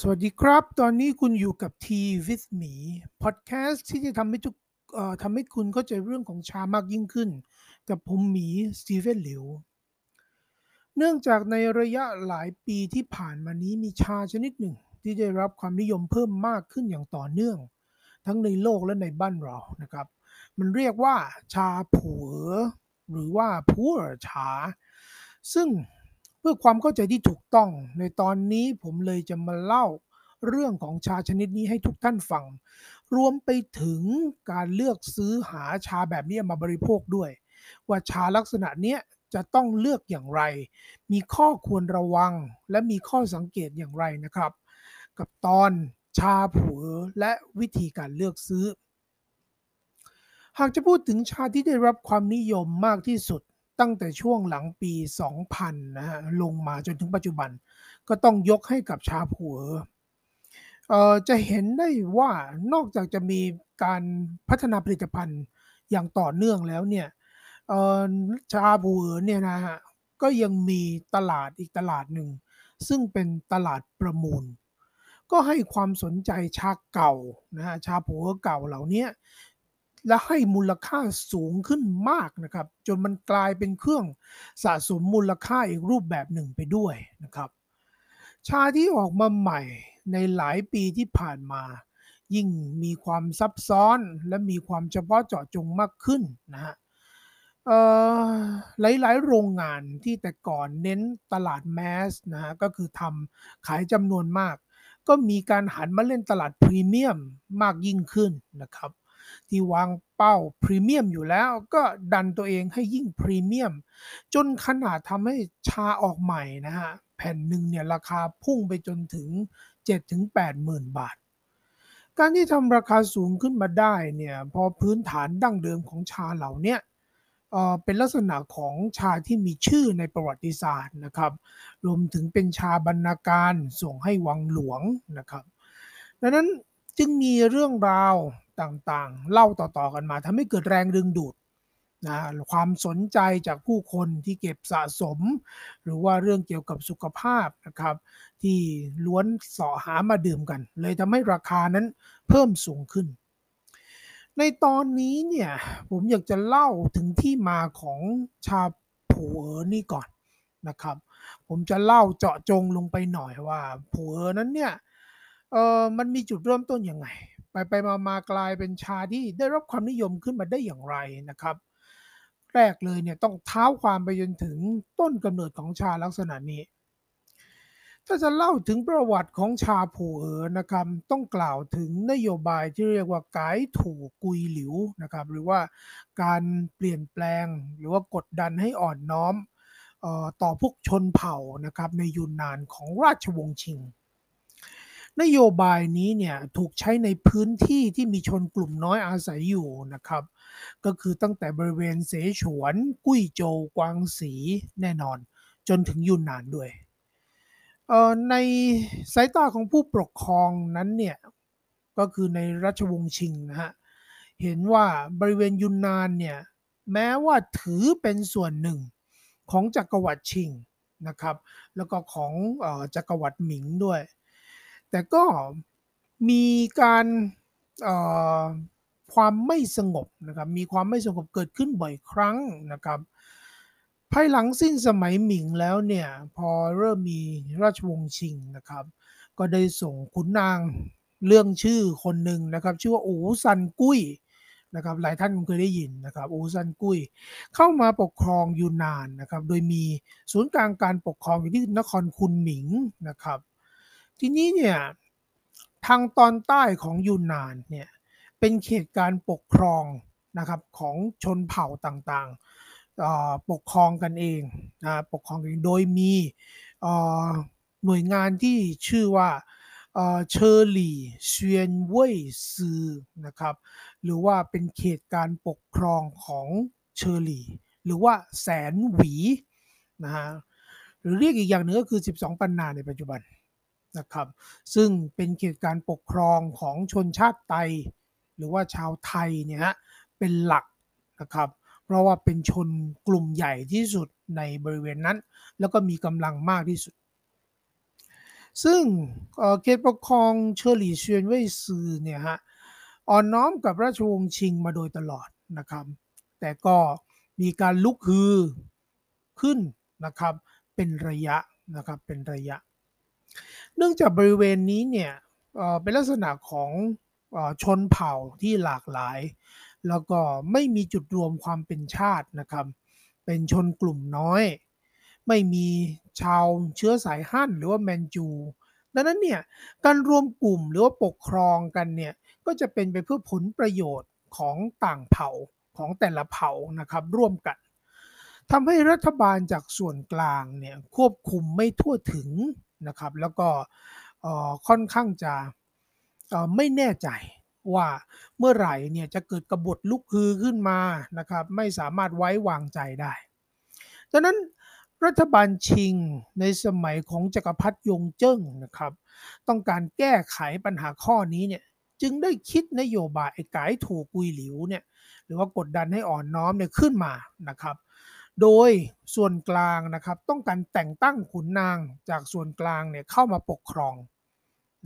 สวัสดีครับ ตอนนี้คุณอยู่กับ Tea with Me พอดแคสต์ที่จะทำให้ทุกทำให้คุณเข้าใจเรื่องของชามากยิ่งขึ้น กับผมหมีสตีเฟนหลิว เนื่องจากในระยะหลายปีที่ผ่านมานี้มีชาชนิดหนึ่ง ที่ได้รับความนิยมเพิ่มมากขึ้นอย่างต่อเนื่อง ทั้งในโลกและในบ้านเรานะครับ มันเรียกว่าชาผัวหรือว่าผัวชา ซึ่ง เพื่อความเข้าใจที่ถูกต้อง ในตอนนี้ผมเลยจะมาเล่าเรื่องของชาชนิดนี้ให้ทุกท่านฟัง รวมไปถึงการเลือกซื้อหาชาแบบนี้มาบริโภคด้วย ว่าชาลักษณะเนี้ยจะต้องเลือกอย่างไร มีข้อควรระวังและมีข้อสังเกตอย่างไรนะครับ กับตอนชาผัวและวิธีการเลือกซื้อ หากจะพูดถึงชาที่ได้รับความนิยมมากที่สุด ตั้งแต่ช่วงหลังปี 2000 นะฮะลงมาจนถึงปัจจุบัน ก็ต้องยกให้กับชาผัวเอ่อจะเห็นได้ว่านอกจากจะมีการพัฒนาผลิตภัณฑ์อย่างต่อเนื่องแล้วเนี่ยเอ่อชาผัวเนี่ยนะฮะก็ยังมีตลาดอีกตลาดหนึ่ง ซึ่งเป็นตลาดประมูล ก็ให้ความสนใจชาเก่านะฮะชาผัวเก่าเหล่านี้ และให้มูลค่าสูงขึ้นมากนะครับ จนมันกลายเป็นเครื่องสะสมมูลค่าอีกรูปแบบหนึ่งไปด้วยนะครับ ชาที่ออกมาใหม่ในหลายปีที่ผ่านมา ยิ่งมีความซับซ้อนและมีความเฉพาะเจาะจงมากขึ้นนะฮะหลายๆ โรงงานที่แต่ก่อนเน้นตลาดแมสนะฮะก็คือทำขายจำนวนมาก ก็มีการหันมาเล่นตลาดพรีเมียมมากยิ่งขึ้นนะครับ ที่วางเป้าพรีเมียมอยู่แล้วก็ดันตัวเองให้ยิ่งพรีเมียม จนขนาดทำให้ชาออกใหม่นะฮะ แผ่นหนึ่งเนี่ยราคาพุ่งไปจนถึง 7-8หมื่นบาท การที่ทำราคาสูงขึ้นมาได้เนี่ยพอพื้นฐานดั้งเดิมของชาเหล่านี้เป็นลักษณะของชาที่มีชื่อในประวัติศาสตร์นะครับรวมถึงเป็นชาบรรณาการส่งให้วังหลวงนะครับ ดังนั้นจึงมีเรื่องราว ต่างๆ เล่าต่อๆกันมาทำให้เกิดแรงดึงดูดนะความสนใจจากผู้คนที่เก็บสะสม หรือว่าเรื่องเกี่ยวกับสุขภาพนะครับ ที่ล้วนสอหามาดื่มกัน เลยทำให้ราคานั้นเพิ่มสูงขึ้น ในตอนนี้เนี่ยผมอยากจะเล่าถึงที่มาของชาผัวนี่ก่อนนะครับ ผมจะเล่าเจาะจงลงไปหน่อยว่าผัวนั้นเนี่ยเออมันมีจุดเริ่มต้นยังไง ไปไปมามากลายเป็นชาที่ได้รับความนิยมขึ้นมาได้อย่างไรนะครับ แรกเลยเนี่ยต้องเท้าความไปจนถึงต้นกำเนิดของชาลักษณะนี้ ถ้าจะเล่าถึงประวัติของชาผูเอ๋อนะครับ ต้องกล่าวถึงนโยบายที่เรียกว่าไกด์ถูกกุยหลิวนะครับ หรือว่าการเปลี่ยนแปลงหรือว่ากดดันให้อ่อนน้อมต่อพวกชนเผ่านะครับในยุนนานของราชวงศ์ชิง นโยบายนี้เนี่ยถูกใช้ในพื้นที่ที่มีชนกลุ่มน้อยอาศัยอยู่นะครับ ก็คือตั้งแต่บริเวณเสฉวน กุ้ยโจวกวางสีแน่นอน จนถึงยุนนานด้วย ในสายตาของผู้ปกครองนั้นเนี่ย ก็คือในราชวงศ์ชิงนะฮะ เห็นว่าบริเวณยุนนานเนี่ย แม้ว่าถือเป็นส่วนหนึ่งของจักรวรรดิชิงนะครับ แล้วก็ของจักรวรรดิหมิงด้วย แต่ก็มีการความไม่สงบนะครับ มีความไม่สงบเกิดขึ้นบ่อยครั้งนะครับ ภายหลังสิ้นสมัยหมิงแล้วเนี่ย พอเริ่มมีราชวงศ์ชิงนะครับ ก็ได้ส่งขุนนางเรื่องชื่อคนหนึ่งนะครับ ชื่อว่าอูซันกุ้ยนะครับ หลายท่านคงเคยได้ยินนะครับ อูซันกุ้ย เข้ามาปกครองยูนานนะครับ โดยมีศูนย์กลางการปกครองอยู่ที่นครคุนหมิงนะครับ ทีนี้เนี่ยทางตอนใต้ของยูนนานเนี่ยเป็นเขตการปกครองนะครับของชนเผ่าต่างๆ ปกครองกันเองนะปกครองเองโดยมีหน่วยงานที่ชื่อว่าเชอหลี่เซวียนเว่ยซือนะครับหรือว่าเป็นเขตการปกครองของเชอหลี่หรือว่าแสนหวีนะฮะหรือเรียกอีกอย่างหนึ่งก็คือ 12 ปันนาในปัจจุบัน นะครับ ซึ่งเป็นเขตการปกครองของชนชาติไต หรือว่าชาวไตเนี่ยฮะเป็นหลักนะครับ เพราะว่าเป็นชนกลุ่มใหญ่ที่สุดในบริเวณนั้น แล้วก็มีกำลังมากที่สุด ซึ่งเขตปกครองเชอหลี่เซวียนเว่ยซือเนี่ยฮะอ่อนน้อมกับราชวงศ์ชิงมาโดยตลอดนะครับ แต่ก็มีการลุกฮือขึ้นนะครับเป็นระยะนะครับเป็นระยะ เนื่องจากบริเวณนี้เนี่ยเป็นลักษณะของชนเผ่าที่หลากหลาย แล้วก็ไม่มีจุดรวมความเป็นชาตินะครับ เป็นชนกลุ่มน้อย ไม่มีชาวเชื้อสายฮั่นหรือว่าแมนจู ดังนั้นเนี่ยการรวมกลุ่มหรือว่าปกครองกันเนี่ยก็จะเป็นไปเพื่อผลประโยชน์ของต่างเผ่าของแต่ละเผ่านะครับร่วมกันทำให้รัฐบาลจากส่วนกลางเนี่ยควบคุมไม่ทั่วถึง นะครับ แล้วก็ค่อนข้างจะไม่แน่ใจว่าเมื่อไหร่เนี่ยจะเกิดกบฏลุกฮือขึ้นมานะครับไม่สามารถไว้วางใจได้ดังนั้นรัฐบาลชิงในสมัยของจักรพรรดิยงเจิ้งนะครับ ต้องการแก้ไขปัญหาข้อนี้เนี่ยจึงได้คิดนโยบายไอ้กายถูกกุยหลิวเนี่ยหรือว่ากดดันให้อ่อนน้อมเนี่ยขึ้นมานะครับ โดยส่วนกลางนะครับต้องการแต่งตั้งขุนนางจากส่วนกลางเนี่ยเข้ามาปกครอง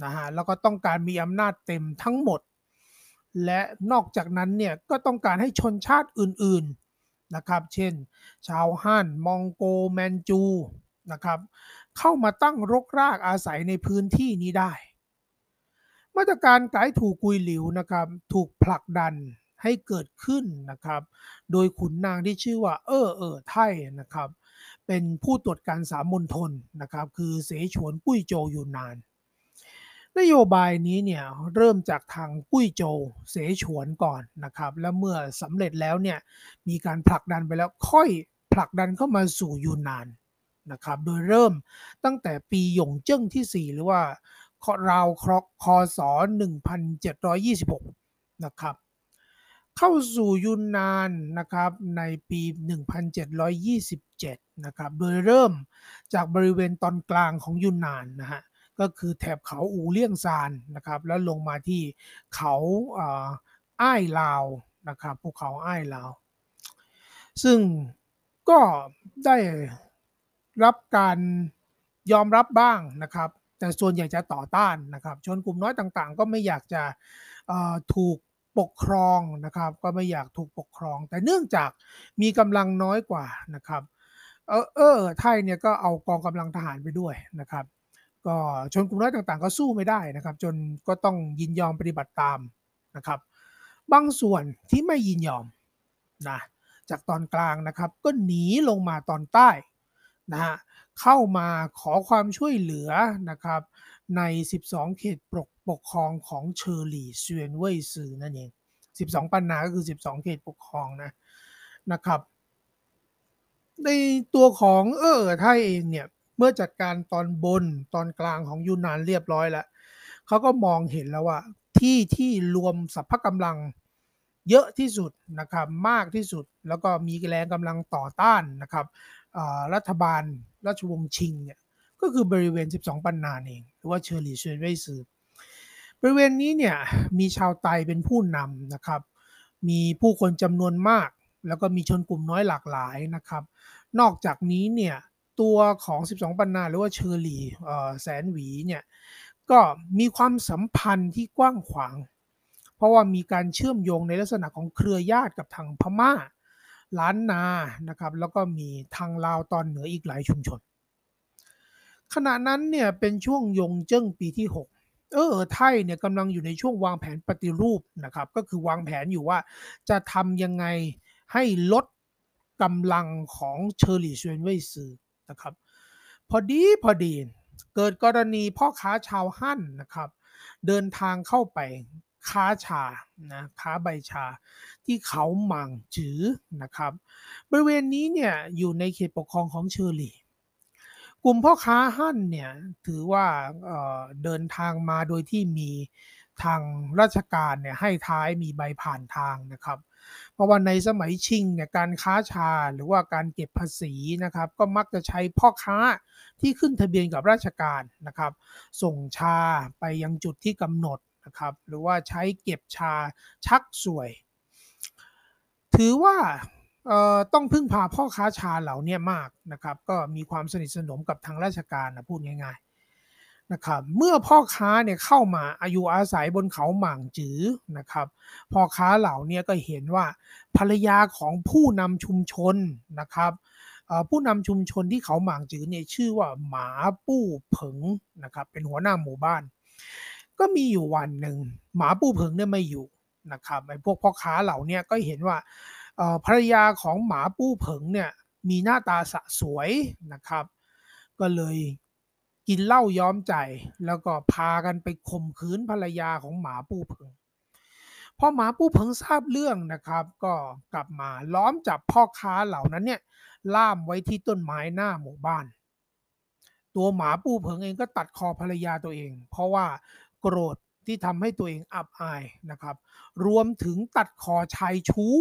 นะฮะแล้วก็ต้องการมีอำนาจเต็มทั้งหมด และนอกจากนั้นเนี่ยก็ต้องการให้ชนชาติอื่นๆนะครับ เช่น ชาวฮั่นมองโกแมนจูนะครับเข้ามาตั้งรกรากอาศัยในพื้นที่นี้ได้ มาตรการไกด์ถูกกุยหลิวนะครับถูกผลักดัน ให้เกิดขึ้นนะครับ โดยขุนนางที่ชื่อว่า เออเออไทยนะครับ เป็นผู้ตรวจการสามมณฑลนะครับ คือเสฉวนปุ้ยโจอยู่นาน นโยบายนี้เนี่ยเริ่มจากทางปุ้ยโจเสฉวนก่อนนะครับ แล้วเมื่อสำเร็จแล้วเนี่ยมีการผลักดันไปแล้วค่อยผลักดันเข้ามาสู่ยูนานนะครับ โดยเริ่มตั้งแต่ปีหยงเจิ้งที่ 4 หรือว่าราวครอกคศ1726 นะครับ เข้าสู่ยุนนานนะครับในปี 1727 นะครับ โดยเริ่มจากบริเวณตอนกลางของยุนนานนะฮะ ก็คือแถบเขาอูเลี่ยงซานนะครับ แล้วลงมาที่เขาอ้ายลาวนะครับ ภูเขาอ้ายลาว ซึ่งก็ได้รับการยอมรับบ้างนะครับ แต่ส่วนใหญ่จะต่อต้านนะครับ ชนกลุ่มน้อยต่างๆ ก็ไม่อยากจะถูก ปกครองนะครับ ก็ไม่อยากถูกปกครอง แต่เนื่องจากมีกำลังน้อยกว่านะครับ เออเออไทยเนี่ยก็เอากองกำลังทหารไปด้วยนะครับ ก็ชนกลุ่มน้อยต่างๆ ก็สู้ไม่ได้นะครับ จนก็ต้องยินยอมปฏิบัติตามนะครับ บางส่วนที่ไม่ยินยอมนะจากตอนกลางนะครับ ก็หนีลงมาตอนใต้นะฮะเข้ามาขอความช่วยเหลือนะครับใน 12 เขตปก ปกครองของเชอหลี่เซวียนเว่ยซือนั่นเอง 12 ปันนาก็คือ 12 เขตปกครองนะนะครับ ในตัวของเอ๋อไท่เองเนี่ย เมื่อจัดการตอนบนตอนกลางของยูนนานเรียบร้อยแล้วเขาก็มองเห็นแล้วว่าที่ที่รวมสรรพกำลังเยอะที่สุดนะครับมากที่สุดแล้วก็มีแรงกำลังต่อต้านนะครับรัฐบาลราชวงศ์ชิงเนี่ยก็คือบริเวณ 12 ปันนาเอง หรือว่าเชอหลี่เซวียนเว่ยซือ บริเวณนี้เนี่ยมีชาวไตเป็นผู้นำนะครับ มีผู้คนจำนวนมาก แล้วก็มีชนกลุ่มน้อยหลากหลายนะครับ นอกจากนี้เนี่ยตัวของ 12 ปันนาหรือว่าเชอหลี่แสนหวีเนี่ยก็มีความสัมพันธ์ที่กว้างขวาง เพราะว่ามีการเชื่อมโยงในลักษณะของเครือญาติกับทางพม่า ล้านนานะครับ แล้วก็มีทางลาวตอนเหนืออีกหลายชุมชน ขณะนั้นเนี่ยเป็นช่วงยงเจิ้งปีที่ 6 เออไทยเนี่ยกำลังอยู่ในช่วงวางแผนปฏิรูปนะครับ ก็คือวางแผนอยู่ว่าจะทำยังไงให้ลดกำลังของเชอร์รี่เชวนเวยซือนะครับ พอดีพอดีเกิดกรณีพ่อค้าชาวฮั่นนะครับ เดินทางเข้าไปค้าชานะค้าใบชาที่เขาหมังจือนะครับ บริเวณนี้เนี่ยอยู่ในเขตปกครองของเชอร์รี่ กลุ่มพ่อค้าหั่นเนี่ยถือว่าเดินทางมาโดยที่มีทางราชการเนี่ยให้ท้ายมีใบผ่านทางนะครับ เพราะว่าในสมัยชิงเนี่ยการค้าชาหรือว่าการเก็บภาษีนะครับ ก็มักจะใช้พ่อค้าที่ขึ้นทะเบียนกับราชการนะครับ ส่งชาไปยังจุดที่กำหนดนะครับ หรือว่าใช้เก็บชาชักสวย ถือว่า ต้องพึ่งพาพ่อค้าชาเหล่านี้มากนะครับ ก็มีความสนิทสนมกับทางราชการนะพูดง่ายๆนะครับ เมื่อพ่อค้าเนี่ยเข้ามาอายุอาศัยบนเขาหม่างจือนะครับ พ่อค้าเหล่านี้ก็เห็นว่าภรรยาของผู้นำชุมชนนะครับผู้นำชุมชนที่เขาหม่างจือเนี่ยชื่อว่าหมาปู้เผงนะครับ เป็นหัวหน้าหมู่บ้าน ก็มีอยู่วันหนึ่งหมาปู้เผงเนี่ยไม่อยู่นะครับไอ้พวกพ่อค้าเหล่านี้ก็เห็นว่า ภรรยาของหมาปู้เผิงเนี่ยมีหน้าตาสะสวยนะครับ ก็เลยกินเหล้าย้อมใจ แล้วก็พากันไปข่มขืนภรรยาของหมาปู้เผิงพอหมาปู้เผิงทราบเรื่องนะครับ ก็กลับมาล้อมจับพ่อค้าเหล่านั้นเนี่ยล่ามไว้ที่ต้นไม้หน้าหมู่บ้าน ตัวหมาปู้เผิงเองก็ตัดคอภรรยาตัวเอง เพราะว่าโกรธที่ทำให้ตัวเองอับอายนะครับ รวมถึงตัดคอชายชู้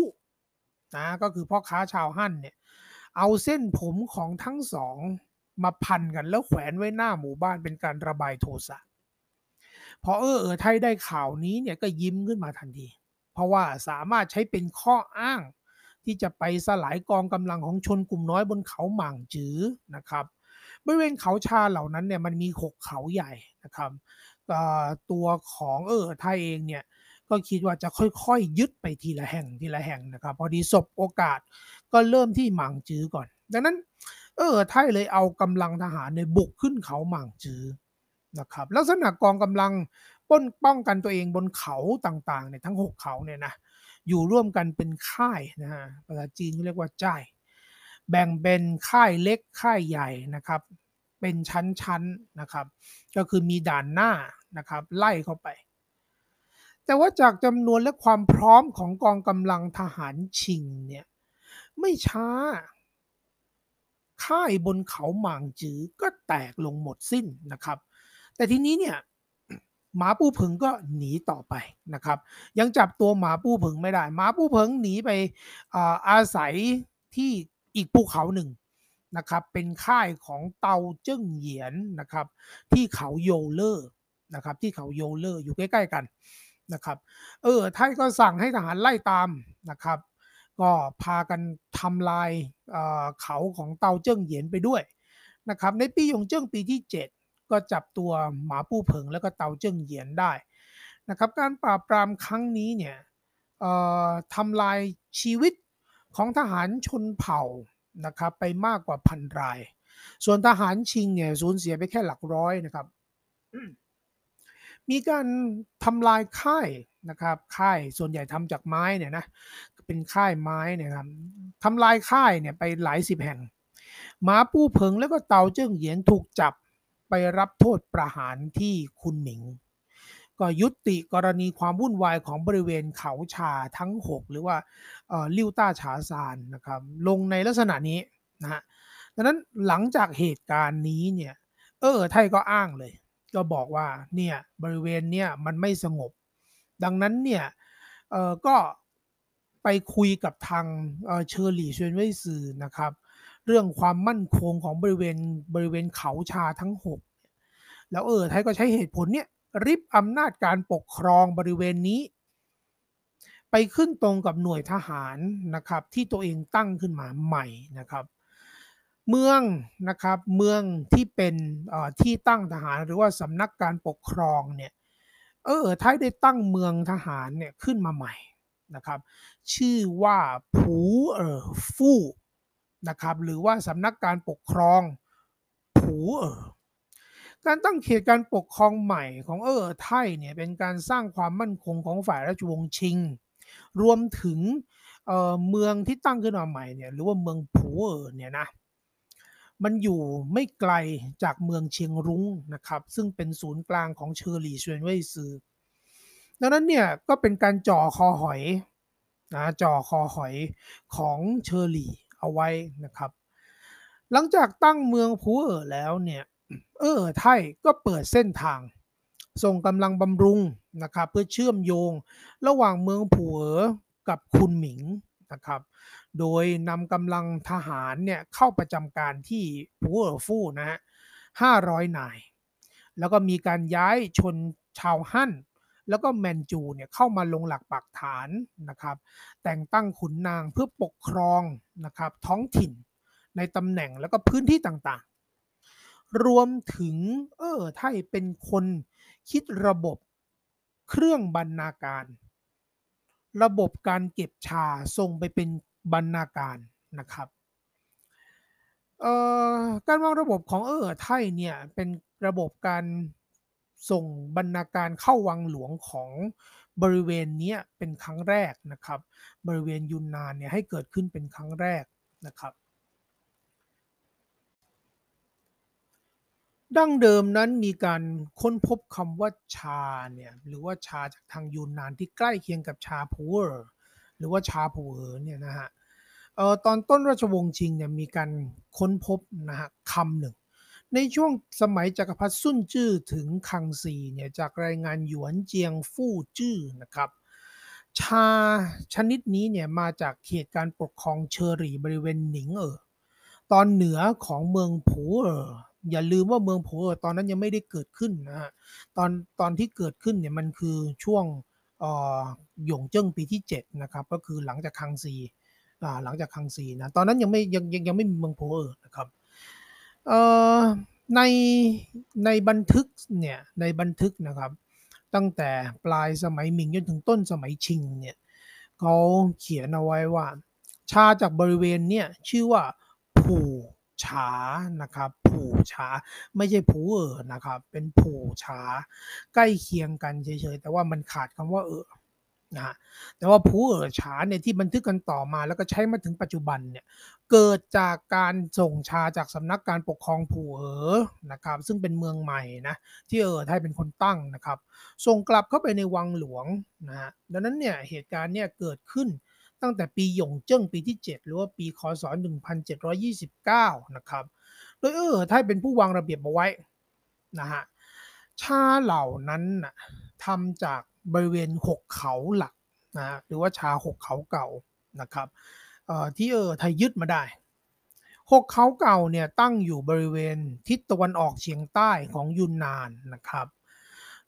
นะก็คือพ่อค้าชาวฮั่นเนี่ยเอาเส้นผมของทั้งสองมาพันกันแล้วแขวนไว้หน้าหมู่บ้านเป็นการระบายโทสะพอเออเออไทยได้ข่าวนี้เนี่ยก็ยิ้มขึ้นมาทันที เพราะว่าสามารถใช้เป็นข้ออ้าง ที่จะไปสลายกองกำลังของชนกลุ่มน้อยบนเขาหม่างจื้อนะครับบริเวณเขาชาเหล่านั้นเนี่ยมันมีหกเขาใหญ่นะครับตัวของเออไทยเองเนี่ย ก็คิดว่าจะค่อยๆ ยึดไปทีละแห่งทีละแห่งนะครับ พอดีศบโอกาสก็เริ่มที่หม่างจื้อก่อน ดังนั้น เออไทยเลยเอากำลังทหารในบุกขึ้นเขาหม่างจื้อนะครับลักษณะกองกำลังป้นป้องกันตัวเองบนเขาต่างๆเนี่ยทั้ง 6 เขาเนี่ยนะอยู่ร่วมกันเป็นค่ายนะฮะภาษาจีนเรียกว่าจ่ายแบ่งเป็นค่ายเล็กค่ายใหญ่นะครับ เป็นชั้นๆนะครับ ก็คือมีด่านหน้านะครับ ไล่เข้าไป แต่ว่าจากจำนวนและความพร้อมของกองกำลังทหารชิงเนี่ยไม่ช้า ค่ายบนเขาหมางจือก็แตกลงหมดสิ้นนะครับ แต่ทีนี้เนี่ยหมาปู้ผึงก็หนีต่อไปนะครับ ยังจับตัวหมาปู้ผึงไม่ได้ หมาปู้ผึงหนีไปอาอาศัยที่อีกภูเขาหนึ่งนะครับ เป็นค่ายของเตาเจิ้งเหยียนนะครับ ที่เขาโยเลอร์นะครับ ที่เขาโยเลอร์อยู่ใกล้ ๆ กัน นะครับเออไทยก็สั่งให้ทหารไล่ตามนะครับ ก็พากันทำลายเขาของเตาเจิ้งเหยียนไปด้วยนะครับในปียงเจิ้งปีที่ 7 ก็จับตัวหมาปู้เผิงแล้วก็เตาเจิ้งเหยียนได้นะครับการปราบปรามครั้งนี้เนี่ยทำลายชีวิตของทหารชนเผ่านะครับไปมากกว่าพันราย ส่วนทหารชิงเนี่ยสูญเสียไปแค่หลักร้อยนะครับ มีการทำลายค่ายนะครับค่ายส่วนใหญ่ทำจากไม้เนี่ยนะเป็นค่ายไม้เนี่ยครับทำลายค่ายเนี่ยไปหลายสิบแห่งหมาปู้เพิงแล้วก็เตาเจิ้งเหยียนถูกจับไปรับโทษประหารที่คุณหมิง ก็ยุติกรณีความวุ่นวายของบริเวณเขาชาทั้ง 6 หรือว่าลิ้วต้าฉาซานนะครับลงในลักษณะนี้นะฮะดังนั้นหลังจากเหตุการณ์นี้เนี่ยเออไทยก็อ้างเลย ก็บอกว่าเนี่ยบริเวณเนี่ยมันไม่สงบ ดังนั้นเนี่ยเออก็ไปคุยกับทางเชอร์ลี่เชนเว่ยซือนะครับ เรื่องความมั่นคงของบริเวณบริเวณเขาชาทั้ง 6 แล้วเออไทยก็ใช้เหตุผลเนี่ยริบอำนาจการปกครองบริเวณนี้ ไปขึ้นตรงกับหน่วยทหารนะครับ ที่ตัวเองตั้งขึ้นมาใหม่นะครับ เมืองนะครับเมืองที่เป็นที่ตั้งทหารหรือว่าสำนักการปกครองเนี่ยเออไทยได้ตั้งเมืองทหารเนี่ยขึ้นมาใหม่นะครับ ชื่อว่าผูเออฟู่นะครับหรือว่าสำนักการปกครองผูเออการตั้งเขตการปกครองใหม่ของเออไทยเนี่ยเป็นการสร้างความมั่นคงของฝ่ายราชวงศ์ชิง รวมถึงเเมืองที่ตั้งขึ้นมาใหม่เนี่ยหรือว่าเมืองผูเออเนี่ยนะ มันอยู่ไม่ไกลจากเมืองเชียงรุ้งนะครับ ซึ่งเป็นศูนย์กลางของเชอร์รี่ชวนเว่ยซือดังนั้นเนี่ยก็เป็นการจ่อคอหอยนะจ่อคอหอยของเชอร์รี่เอาไว้นะครับ หลังจากตั้งเมืองผูเอ๋อแล้วเนี่ยเออไทยก็เปิดเส้นทาง ส่งกำลังบำรุงนะครับเพื่อเชื่อมโยงระหว่างเมืองผูเอ๋อกับคุณหมิงนะครับ โดยนำกำลังทหารเนี่ยเข้าประจำการที่ปูเออฟู่นะฮะห้าร้อยนาย แล้วก็มีการย้ายชนชาวฮั่น แล้วก็แมนจูเนี่ยเข้ามาลงหลักปักฐานนะครับ แต่งตั้งขุนนางเพื่อปกครองนะครับท้องถิ่นในตำแหน่งแล้วก็พื้นที่ต่างๆ รวมถึงเออไทยเป็นคนคิดระบบเครื่องบรรณาการ ระบบการเก็บชาส่งไปเป็น บรรณาการนะครับการวางระบบของเออไทยเนี่ยเป็นระบบการส่งบรรณาการเข้าวังหลวงของบริเวณนี้เป็นครั้งแรกนะครับ บริเวณยุนนานเนี่ยให้เกิดขึ้นเป็นครั้งแรกนะครับ ดั้งเดิมนั้นมีการค้นพบคำว่าชาเนี่ยหรือว่าชาจากทางยูนนานที่ใกล้เคียงกับชาพูเออร์ หรือว่าชาพูเออเนี่ยนะฮะเอ่อตอนต้นราชวงศ์ชิงเนี่ยมีการค้นพบนะฮะคำหนึ่ง ในช่วงสมัยจักรพรรดิซุนจื้อถึงคังซีเนี่ยจากรายงานหยวนเจียงฟู่จื้อนะครับชาชนิดนี้เนี่ยมาจากเขตการปกครองเชอรี่บริเวณหนิงเอ๋อตอนเหนือของเมืองผูเอ๋ออย่าลืมว่าเมืองผูเอ๋อตอนนั้นยังไม่ได้เกิดขึ้นนะฮะตอนตอนที่เกิดขึ้นเนี่ยมันคือช่วง หยงเจิ้งปีที่7นะครับก็คือหลังจากคังซีหลังจากคังซีนะตอนนั้นยังไม่ยังยังยังไม่มีเมืองโพเออร์นะครับในในบันทึกเนี่ยในบันทึกนะครับ ตั้งแต่ปลายสมัยหมิงจนถึงต้นสมัยชิงเนี่ยเขาเขียนเอาไว้ว่า ชาจากบริเวณเนี่ยชื่อว่าผู่ ฉานะครับ ผู่ฉาไม่ใช่ผูเออนะครับ เป็นผู่ฉาใกล้เคียงกันเฉยๆ แต่ว่ามันขาดคำว่าเออนะแต่ว่าผู้เอ๋อฉาเนี่ยที่บันทึกกันต่อมาแล้วก็ใช้มาถึงปัจจุบันเนี่ยเกิดจากการส่งชาจากสำนักการปกครองผู้เอ๋อนะครับ ซึ่งเป็นเมืองใหม่นะที่เอ๋อไทยเป็นคนตั้งนะครับ ส่งกลับเข้าไปในวังหลวงนะฮะดังนั้นเนี่ยเหตุการณ์เนี่ยเกิดขึ้น ตั้งแต่ปีหยงเจิ้งปีที่ 7 หรือว่าปีคศ 1729 นะครับ โดยเออไทยเป็นผู้วางระเบียบเอาไว้นะฮะชาเหล่านั้นนะทำจากบริเวณหกเขาหลักนะหรือว่าชาหกเขาเก่านะครับที่เออไทยยึดมาได้หกเขาเก่าเนี่ยตั้งอยู่บริเวณทิศตะวันออกเฉียงใต้ของยุนนานนะครับ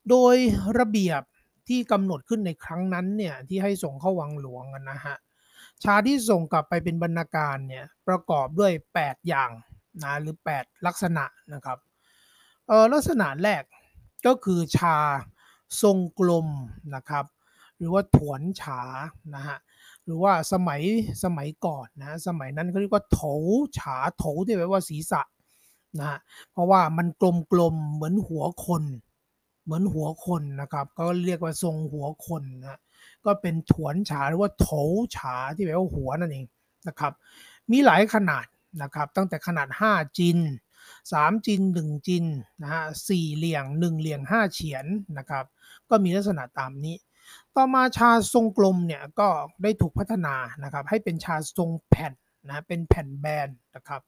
โดยระเบียบที่กำหนดขึ้นในครั้งนั้นเนี่ยที่ให้ส่งเข้าวังหลวงนะฮะ ชาที่ส่งกลับไปเป็นบรรณาการเนี่ยประกอบด้วย 8 อย่างนะหรือ 8 ลักษณะนะครับเออลักษณะแรกก็คือชาทรงกลมนะครับ หรือว่าถวนฉานะฮะหรือว่าสมัยสมัยก่อนนะสมัยนั้นเขาเรียกว่าโถฉาโถที่แปลว่าศีรษะนะเพราะว่ามันกลมๆเหมือนหัวคน เหมือนหัวคนนะครับ ก็เรียกว่าทรงหัวคนนะ ก็เป็นถวนฉาหรือว่าโถฉาที่แปลว่าหัวนั่นเองนะครับ มีหลายขนาดนะครับตั้งแต่ขนาด 5 จิน 3 จิน 1 จินนะฮะสี่เหลี่ยง 1 เหลี่ยง 5 เฉียนนะครับ ก็มีลักษณะตามนี้ ต่อมาชาทรงกลมเนี่ยก็ได้ถูกพัฒนานะครับให้เป็นชาทรงแผ่นนะเป็นแผ่นแบนนะครับ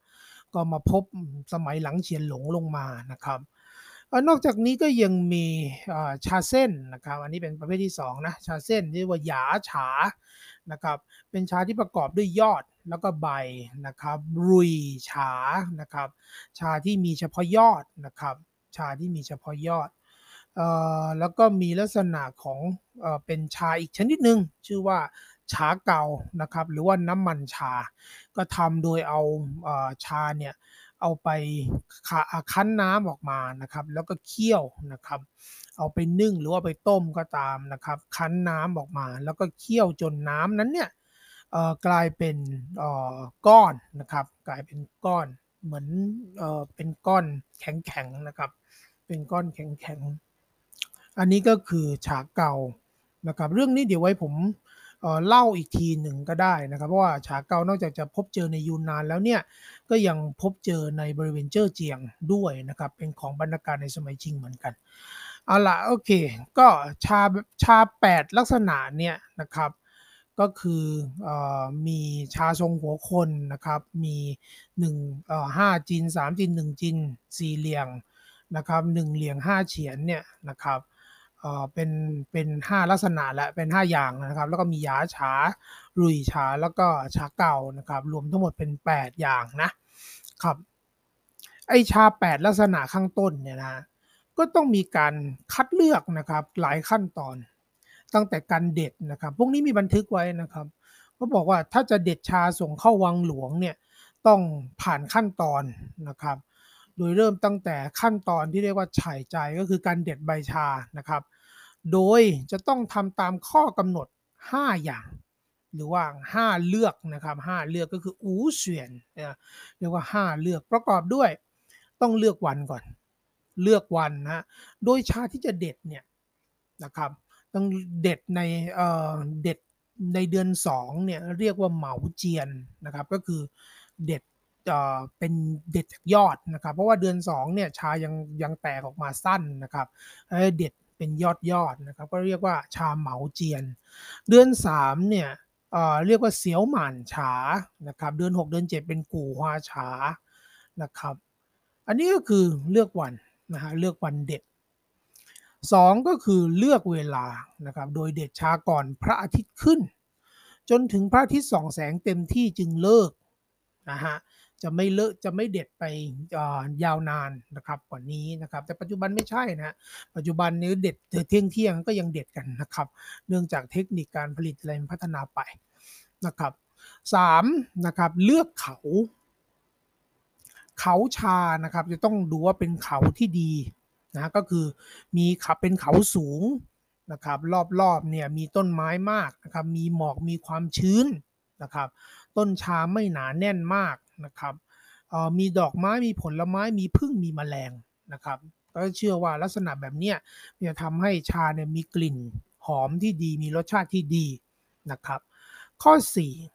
ก็มาพบสมัยหลังเฉียนหลงลงมานะครับ นอกจากนี้ก็ยังมีชาเส้นนะครับ อันนี้เป็นประเภทที่2นะ ชาเส้นที่ว่าหยาฉา นะครับ เป็นชาที่ประกอบด้วยยอดแล้วก็ใบนะครับ รุยฉา นะครับ ชาที่มีเฉพาะยอดนะครับ ชาที่มีเฉพาะยอด แล้วก็มีลักษณะของเป็นชาอีกชนิดหนึ่งชื่อว่าชาเก่านะครับ หรือว่าน้ำมันชา ก็ทำโดยเอาชาเนี่ย เอาไปคั้นน้ำออกมานะครับ แล้วก็เคี่ยวนะครับ เอาไปนึ่งหรือว่าไปต้มก็ตามนะครับ คั้นน้ำออกมา แล้วก็เคี่ยวจนน้ำนั้นเนี่ยกลายเป็นก้อนนะครับ กลายเป็นก้อนเหมือนเป็นก้อนแข็งๆนะครับ เป็นก้อนแข็งๆอันนี้ก็คือฉากเก่านะครับ เรื่องนี้เดี๋ยวไว้ผม เล่าอีกทีหนึ่งก็ได้นะครับ เพราะว่าฉากเก่านอกจากจะพบเจอในยูนนานแล้วเนี่ย ก็ยังพบเจอในบริเวณเจ้อเจียงด้วยนะครับ เป็นของบรรณาการในสมัยชิงเหมือนกันเอาละโอเค ก็ชาชาแปดลักษณะเนี่ยนะครับก็คืออมีชาทรงหัวคนนะครับมี1 5จิน 3 จิน 1 จิน 4 เหลี่ยงนะครับ1เหลี่ยง 5 เฉียนเนี่ยนะครับ เป็นเป็นห้าลักษณะและเป็นห้าอย่างนะครับ แล้วก็มียาฉารุยฉาแล้วก็ชาเก่านะครับ รวมทั้งหมดเป็น 8 อย่างนะครับไอชา 8 ลักษณะข้างต้นเนี่ยนะก็ต้องมีการคัดเลือกนะครับหลายขั้นตอน ตั้งแต่การเด็ดนะครับ พวกนี้มีบันทึกไว้นะครับก็บอกว่าถ้าจะเด็ดชาส่งเข้าวังหลวงเนี่ยต้องผ่านขั้นตอนนะครับ โดยเริ่มตั้งแต่ขั้นตอนที่เรียกว่าฉ่ายใจก็คือการเด็ดใบชานะครับ โดยจะต้องทำตามข้อกำหนด 5 อย่าง หรือว่า 5 เลือกนะครับ 5 เลือกก็คืออูเสียนเรียกว่า 5 เลือกประกอบด้วย ต้องเลือกวันก่อน เลือกวันนะโดยชาที่จะเด็ดเนี่ยนะครับต้องเด็ดในเอ่อเด็ดในเดือน2เนี่ยเรียกว่าเหมาเจียนนะครับ ก็คือเด็ด เป็นเด็ดจากยอดนะครับ เพราะว่าเดือน2เนี่ยชายังยังแตกออกมาสั้นนะครับเด็ดเป็นยอดยอดนะครับ ก็เรียกว่าชาเหมาเจียน เดือน3เนี่ยเรียกว่าเสียวหม่านฉานะครับเดือน 6 เดือน 7 เป็นกู่ฮวาฉานะครับ อันนี้ก็คือเลือกวันนะฮะเลือกวันเด็ด2ก็คือเลือกเวลานะครับ โดยเด็ดชาก่อนพระอาทิตย์ขึ้น จนถึงพระอาทิตย์ส่องแสงเต็มที่จึงเลิกนะฮะ จะไม่เลอะจะไม่เด็ดไปยาวนานนะครับกว่านี้นะครับ แต่ปัจจุบันไม่ใช่นะปัจจุบันนี้เด็ดเที่ยงเที่ยงก็ยังเด็ดกันนะครับ เนื่องจากเทคนิคการผลิตอะไรพัฒนาไปนะครับสามนะครับเลือกเขา เขาชานะครับ จะต้องดูว่าเป็นเขาที่ดีนะก็คือมีขับเป็นเขาสูงนะครับรอบๆเนี่ยมีต้นไม้มากนะครับมีหมอกมีความชื้นนะครับต้นชาไม่หนาแน่นมาก นะครับมีดอกไม้มีผลไม้มีพึ่งมีแมลงนะครับก็เชื่อว่าลักษณะแบบนี้จะทำให้ชาเนี่ยมีกลิ่นหอมที่ดีมีรสชาติที่ดีนะครับ ข้อ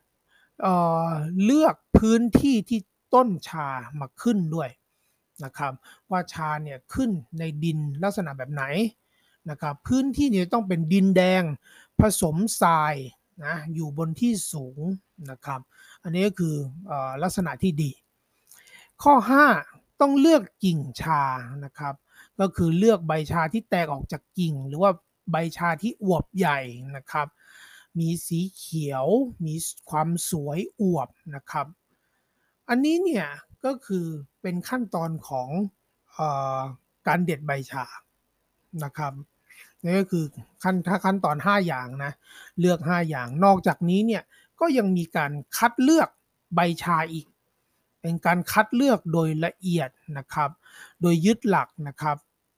4เอ่อเลือกพื้นที่ที่ต้นชามาขึ้นด้วยนะครับ ว่าชาเนี่ยขึ้นในดินลักษณะแบบไหนนะครับพื้นที่เนี้ต้องเป็นดินแดงผสมทรายนะอยู่บนที่สูงนะครับ อันนี้ก็คืออลักษณะที่ดี ข้อ 5 ต้องเลือกกิ่งชานะครับ ก็คือเลือกใบชาที่แตกออกจากกิ่ง หรือว่าใบชาที่อวบใหญ่นะครับ มีสีเขียว มีความสวยอวบนะครับ อันนี้เนี่ยก็คือเป็นขั้นตอนของอการเด็ดใบชานะครับนี่ก็คือขั้นถ้าขั้นตอน 5 อย่างนะ เลือก 5 อย่างนอกจากนี้เนี่ย ก็ยังมีการคัดเลือกใบชาอีก เป็นการคัดเลือกโดยละเอียดนะครับ โดยยึดหลักนะครับ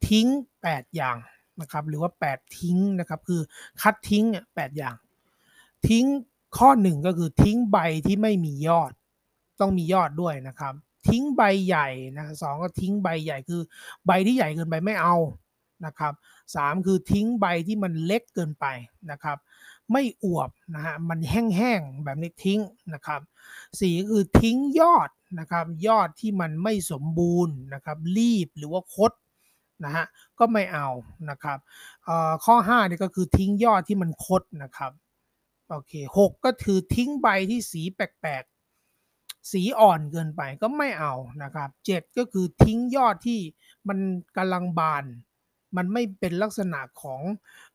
ทิ้ง 8 อย่างนะครับหรือว่า 8 ทิ้งนะครับคือคัดทิ้ง8อย่าง ทิ้งข้อหนึ่งก็คือทิ้งใบที่ไม่มียอด ต้องมียอดด้วยนะครับ ทิ้งใบใหญ่นะสองก็ทิ้งใบใหญ่คือใบที่ใหญ่เกินไปไม่เอานะครับสามคือทิ้งใบที่มันเล็กเกินไปนะครับ ไม่อวบนะฮะมันแห้งๆแบบนี้ทิ้งนะครับสี่คือทิ้งยอดนะครับยอดที่มันไม่สมบูรณ์นะครับรีบหรือว่าคดนะฮะก็ไม่เอานะครับข้อ5นี่ก็คือทิ้งยอดที่มันคดนะครับโอเคหกก็คือทิ้งใบที่สีแปลกๆ สีอ่อนเกินไปก็ไม่เอานะครับเจ็ดก็คือทิ้งยอดที่มันกำลังบาน มันไม่เป็นลักษณะของ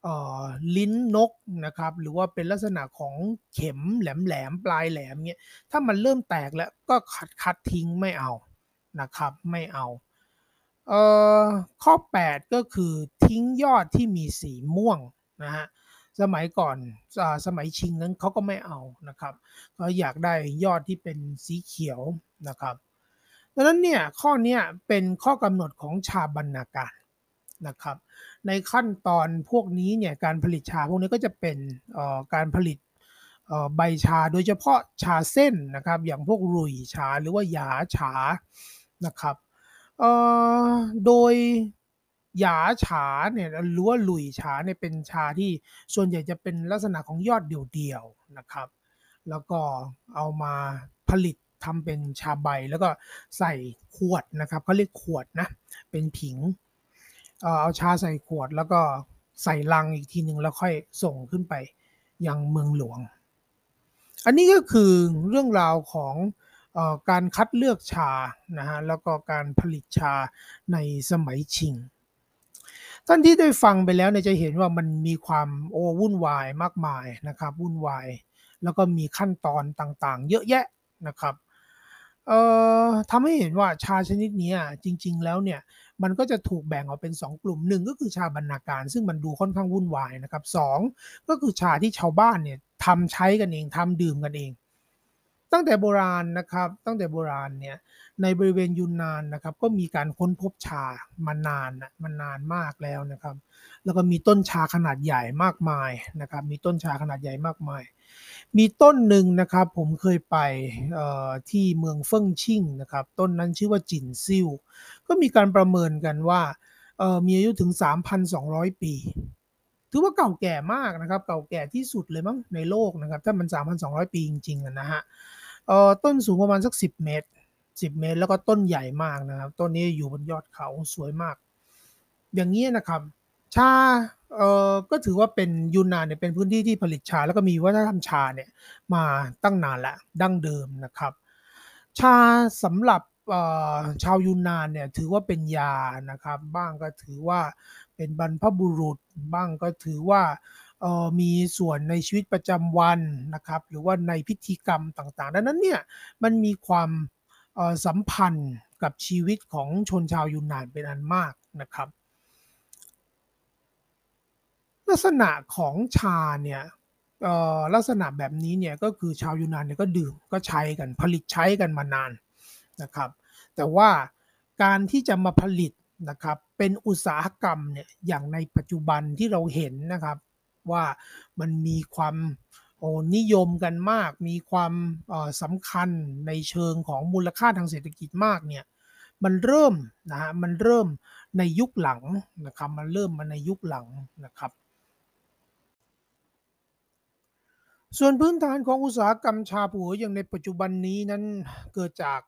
ออลิ้นนกนะครับหรือว่าเป็นลักษณะของเข็มแหลมๆปลายแหลมเนี่ยถ้ามันเริ่มแตกแล้วก็คัดคัดทิ้งไม่เอานะครับไม่เอาเอ่อข้อ 8 ก็คือทิ้งยอดที่มีสีม่วงนะฮะสมัยก่อนอสมัยชิงนั้นเขาก็ไม่เอานะครับเขาอยากได้ยอดที่เป็นสีเขียวนะครับดังนั้นเนี่ยข้อนี้เป็นข้อกำหนดของชาบรรณาการ นะครับ ในขั้นตอนพวกนี้เนี่ยการผลิตชาพวกนี้ก็จะเป็นการผลิตใบชาโดยเฉพาะชาเส้นนะครับ อย่างพวกรุยชาหรือว่าหยาชานะครับโดยหยาฉาเนี่ยหรือว่าหลุยฉาเนี่ยเป็นชาที่ส่วนใหญ่จะเป็นลักษณะของยอดเดี่ยวๆนะครับ แล้วก็เอามาผลิตทำเป็นชาใบแล้วก็ใส่ขวดนะครับเขาเรียกขวดนะเป็นผิง เอาชาใส่ขวดแล้วก็ใส่ลังอีกทีหนึ่งแล้วค่อยส่งขึ้นไปยังเมืองหลวง อันนี้ก็คือเรื่องราวของอการคัดเลือกชานะฮะแล้วก็การผลิตชาในสมัยชิง ท่านที่ได้ฟังไปแล้วเนี่ยจะเห็นว่ามันมีความโอ้วุ่นวายมากมายนะครับวุ่นวาย แล้วก็มีขั้นตอนต่างๆ เยอะแยะนะครับ เอ่อทำให้เห็นว่าชาชนิดนี้จริง ๆ แล้วเนี่ยมันก็จะถูกแบ่งออกเป็น 2 กลุ่มหนึ่งก็คือชาบรรณาการ ซึ่งมันดูค่อนข้างวุ่นวายนะครับสก็คือชาที่ชาวบ้านเนี่ยทำใช้กันเองทำดื่มกันเอง ตั้งแต่โบราณนะครับ ตั้งแต่โบราณเนี่ยในบริเวณยุนนานนะครับก็มีการค้นพบชามานานมานานมากแล้วนะครับ แล้วก็มีต้นชาขนาดใหญ่มากมายนะครับมีต้นชาขนาดใหญ่มากมาย มีต้นหนึ่งนะครับผมเคยไปที่เมืองเฟิ่งชิ่งนะครับต้นนั้นชื่อว่าจินซิ่วก็มีการประเมินกันว่ามีอายุถึง 3,200 ปี ถือว่าเก่าแก่มากนะครับ เก่าแก่ที่สุดเลยมั้งในโลกนะครับ ถ้ามัน 3,200 ปีจริงๆนะฮะต้นสูงประมาณสัก 10 เมตร 10 เมตร แล้วก็ต้นใหญ่มากนะครับ ต้นนี้อยู่บนยอดเขาสวยมาก อย่างนี้นะครับ ชา เออก็ถือว่าเป็นยูนนานเนี่ยเป็นพื้นที่ที่ผลิตชา แล้วก็มีวัฒนธรรมชาเนี่ยมาตั้งนานแล้วดั้งเดิมนะครับ ชาสำหรับชาวยูนนานเนี่ยถือว่าเป็นยานะครับ บ้างก็ถือว่าเป็นบรรพบุรุษ บ้างก็ถือว่ามีส่วนในชีวิตประจำวันนะครับ หรือว่าในพิธีกรรมต่างๆ ดังนั้นเนี่ยมันมีความสัมพันธ์กับชีวิตของชนชาวยูนนานเป็นอันมากนะครับ ลักษณะของชาเนี่ยลักษณะแบบนี้เนี่ยก็คือชาวยูนานเนี่ยก็ดื่มก็ใช้กันผลิตใช้กันมานานนะครับ แต่ว่าการที่จะมาผลิตนะครับเป็นอุตสาหกรรมเนี่ยอย่างในปัจจุบันที่เราเห็นนะครับว่ามันมีความโอ้นิยมกันมาก มีความสำคัญในเชิงของมูลค่าทางเศรษฐกิจมากเนี่ยมันเริ่มนะฮะมันเริ่มในยุคหลังนะครับมันเริ่มมาในยุคหลังนะครับ ส่วนพื้นฐานของอุตสาหกรรมชาผัวอย่างในปัจจุบันนี้นั้นเกิดจาก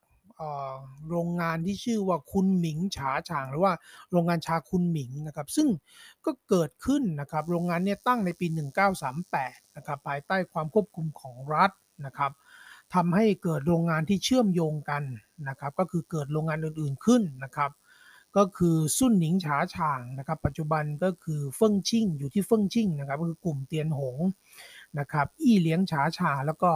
โรงงานที่ชื่อว่าคุณหมิงฉาฉางหรือว่าโรงงานชาคุณหมิงนะครับ ซึ่งก็เกิดขึ้นนะครับ โรงงานนี้ตั้งในปี 1938 นะครับ ภายใต้ความควบคุมของรัฐนะครับทำให้เกิดโรงงานที่เชื่อมโยงกันนะครับ ก็คือเกิดโรงงานอื่นๆขึ้นนะครับ ก็คือซุ่นหนิงฉาฉางนะครับ ปัจจุบันก็คือเฟิ่งชิ่งอยู่ที่เฟิ่งชิ่งนะครับ ก็คือกลุ่มเตียนหง นะครับอี้เลี้ยงฉาฉาแล้วก็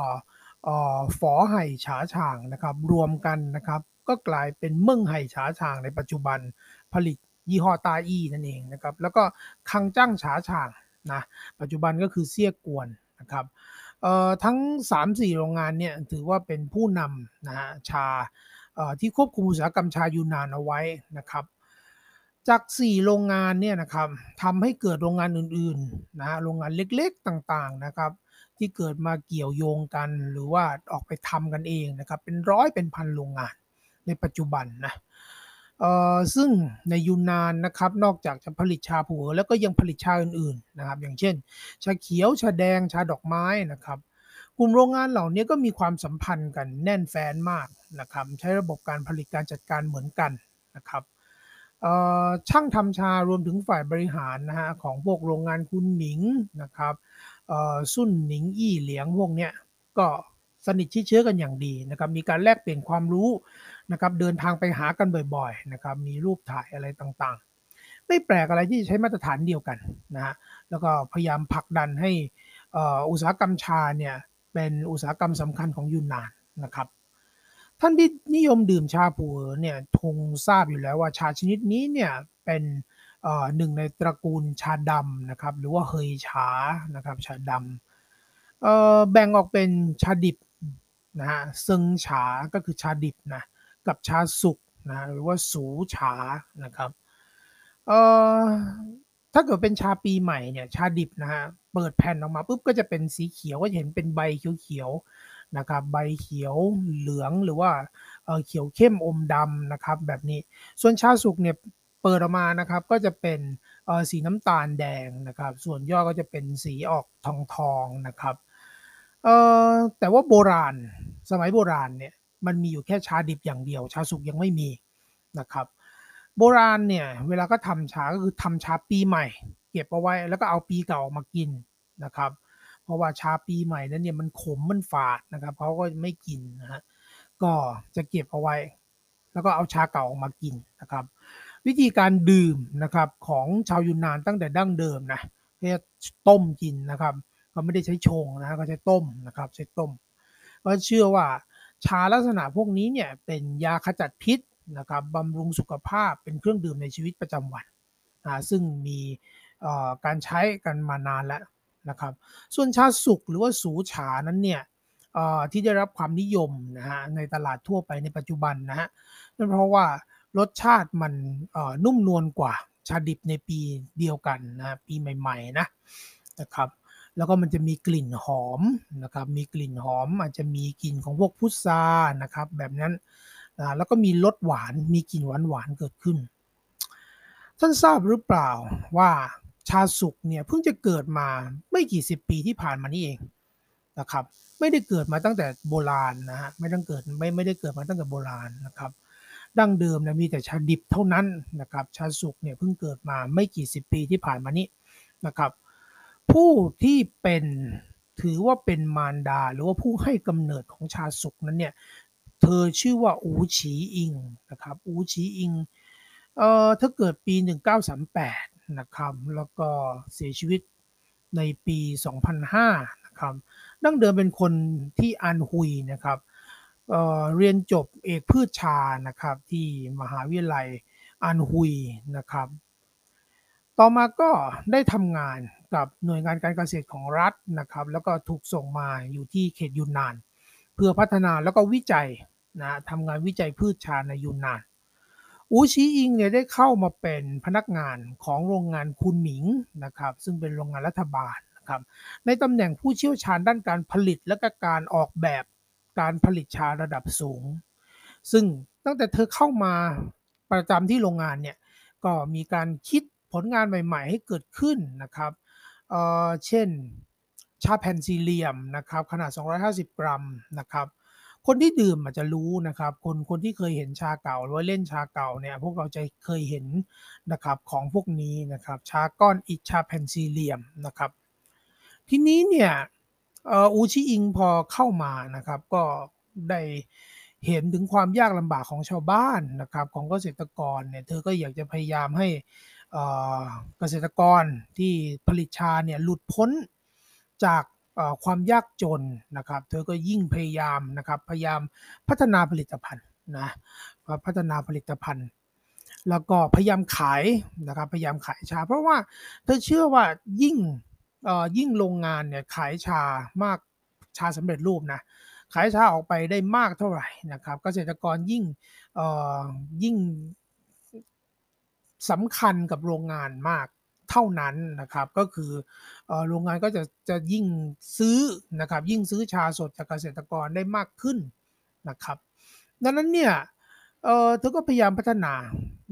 ฝอไห่ฉาฉางนะครับรวมกันนะครับก็กลายเป็นเมืองไห่ฉาฉางในปัจจุบันผลิตยี่ห้อตาอี้นั่นเองนะครับแล้วก็คังจ้างฉาฉางนะปัจจุบันก็คือเซี่ยกวนนะครับทั้ง 3-4 โรงงานเนี่ยถือว่าเป็นผู้นำนะฮะชาที่ควบคุมอุตสาหกรรมชายูนานเอาไว้นะครับ จาก 4 โรงงานเนี่ยนะครับทำให้เกิดโรงงานอื่นๆนะโรงงานเล็กๆต่างๆนะครับ ที่เกิดมาเกี่ยวโยงกันหรือว่าออกไปทำกันเองนะครับเป็นร้อยเป็นพันโรงงานในปัจจุบันนะซึ่งในยูนนานนะครับนอกจากจะผลิตชาผัวแล้วก็ยังผลิตชาอื่นๆนะครับ อย่างเช่น ชาเขียวชาแดงชาดอกไม้นะครับกลุ่มโรงงานเหล่านี้ก็มีความสัมพันธ์กันแน่นแฟ้นมากนะครับ ใช้ระบบการผลิตการจัดการเหมือนกันนะครับ ช่างทำชารวมถึงฝ่ายบริหารนะฮะของพวกโรงงานคุณหมิงนะครับสุ่นหนิงอี้เหลียงพวกเนี้ยก็สนิทชิดเชื้อกันอย่างดีนะครับมีการแลกเปลี่ยนความรู้นะครับเดินทางไปหากันบ่อยๆนะครับมีรูปถ่ายอะไรต่างๆ ไม่แปลกอะไรที่ใช้มาตรฐานเดียวกันนะฮะแล้วก็พยายามผลักดันให้อุตสาหกรรมชาเนี่ยเป็นอุตสาหกรรมสำคัญของยูนนานนะครับ ท่านที่นิยมดื่มชาผัวเนี่ยคงทราบอยู่แล้วว่าชาชนิดนี้เนี่ยเป็นหนึ่งในตระกูลชาดำนะครับหรือว่าเฮยชานะครับชาดำแบ่งออกเป็นชาดิบนะฮะซึงฉาก็คือชาดิบนะกับชาสุกนะหรือว่าสูฉานะครับเอ่อถ้าเกิดเป็นชาปีใหม่เนี่ยชาดิบนะฮะเปิดแผ่นออกมาปุ๊บก็จะเป็นสีเขียวก็จะเห็นเป็นใบเขียวๆ นะครับใบเขียวเหลืองหรือว่าเขียวเข้มอมดำนะครับแบบนี้ส่วนชาสุกเนี่ยเปิดออกมานะครับก็จะเป็นสีน้ำตาลแดงนะครับ ส่วนย่อก็จะเป็นสีออกทองทองนะครับแต่ว่าโบราณสมัยโบราณเนี่ยมันมีอยู่แค่ชาดิบอย่างเดียว ชาสุกยังไม่มีนะครับ โบราณเนี่ยเวลาก็ทำชาก็คือทำชาปีใหม่ เก็บเอาไว้แล้วก็เอาปีเก่ามากินนะครับ เพราะว่าชาปีใหม่นั้นเนี่ยมันขมมันฝาดนะครับเขาก็ไม่กินนะฮะก็จะเก็บเอาไว้ แล้วก็เอาชาเก่าออกมากินนะครับ วิธีการดื่มนะครับของชาวยูนนานตั้งแต่ดั้งเดิมนะเรียกต้มกินนะครับเขาไม่ได้ใช้ชงนะก็ใช้ต้มนะครับใช้ต้มก็เชื่อว่าชาลักษณะพวกนี้เนี่ยเป็นยาขจัดพิษนะครับบำรุงสุขภาพเป็นเครื่องดื่มในชีวิตประจำวันนะซึ่งมีการใช้กันมานานแล้ว นะครับ ส่วนชาสุกหรือว่าสูฉานั้นเนี่ยที่ได้รับความนิยมนะฮะในตลาดทั่วไปในปัจจุบันนะฮะนั่นเพราะว่ารสชาติมันนุ่มนวลกว่าชาดิบในปีเดียวกันนะปีใหม่ๆนะนะครับแล้วก็มันจะมีกลิ่นหอมนะครับ มีกลิ่นหอมอาจจะมีกลิ่นของพวกพุทรานะครับ แบบนั้นนะแล้วก็มีรสหวาน มีกลิ่นหวานหวานเกิดขึ้น ท่านทราบหรือเปล่าว่า ชาสุกเนี่ยเพิ่งจะเกิดมาไม่กี่สิบปีที่ผ่านมานี่เองนะครับ ไม่ได้เกิดมาตั้งแต่โบราณนะฮะไม่ต้องเกิดไม่ไม่ได้เกิดมาตั้งแต่โบราณนะครับ ดั้งเดิมนะมีแต่ชาดิบเท่านั้นนะครับ ชาสุกเนี่ยเพิ่งเกิดมาไม่กี่สิบปีที่ผ่านมานี้นะครับ ผู้ที่เป็นถือว่าเป็นมารดาหรือว่าผู้ให้กำเนิดของชาสุกนั้นเนี่ยเธอชื่อว่าอูฉีอิงนะครับอูฉีอิงเอ่อเธอเกิดปี 1938 นะครับแล้วก็เสียชีวิตในปี 2005นะครับดั้งเดิมเป็นคนที่อันฮุยนะครับเเรียนจบเอกพืชชานะครับที่มหาวิทยาลัยอันฮุยนะครับ ต่อมาก็ได้ทำงานกับหน่วยงานการเกษตรของรัฐนะครับ แล้วก็ถูกส่งมาอยู่ที่เขตยูนนาน เพื่อพัฒนาแล้วก็วิจัยนะทำงานวิจัยพืชชาในยูนนาน อูชีอิงเนี่ยได้เข้ามาเป็นพนักงานของโรงงานคุณหมิงนะครับซึ่งเป็นโรงงานรัฐบาลนะครับในตำแหน่งผู้เชี่ยวชาญด้านการผลิตและก็การออกแบบการผลิตชาระดับสูง ซึ่งตั้งแต่เธอเข้ามาประจำที่โรงงานเนี่ยก็มีการคิดผลงานใหม่ ๆ ให้เกิดขึ้นนะครับเเช่นชาแผ่นสี่เหลี่ยมนะครับขนาด 250 กรัมนะครับ คนที่ดื่มอาจจะรู้นะครับ คนคนที่เคยเห็นชาเก่าหรือว่าเล่นชาเก่าเนี่ยพวกเราจะเคยเห็นนะครับของพวกนี้นะครับชาก้อนอิชาแผ่นสี่เหลี่ยมนะครับทีนี้เนี่ยอูชิอิงพอเข้ามานะครับก็ได้เห็นถึงความยากลำบากของชาวบ้านนะครับของเกษตรกรเนี่ยเธอก็อยากจะพยายามให้เกษตรกรที่ผลิตชาเนี่ยหลุดพ้นจาก ความยากจนนะครับ เธอก็ยิ่งพยายามนะครับพยายามพัฒนาผลิตภัณฑ์นะพัฒนาผลิตภัณฑ์ แล้วก็พยายามขายนะครับพยายามขายชา เพราะว่าเธอเชื่อว่ายิ่งยิ่งโรงงานเนี่ยขายชามากชาสำเร็จรูปนะขายชาออกไปได้มากเท่าไหร่นะครับ เกษตรกรยิ่งยิ่งสำคัญกับโรงงานมาก เท่านั้นนะครับ ก็คือโรงงานก็จะจะยิ่งซื้อนะครับ ยิ่งซื้อชาสดจากเกษตรกรได้มากขึ้นนะครับ ดังนั้นเนี่ยเออเธอก็พยายามพัฒนา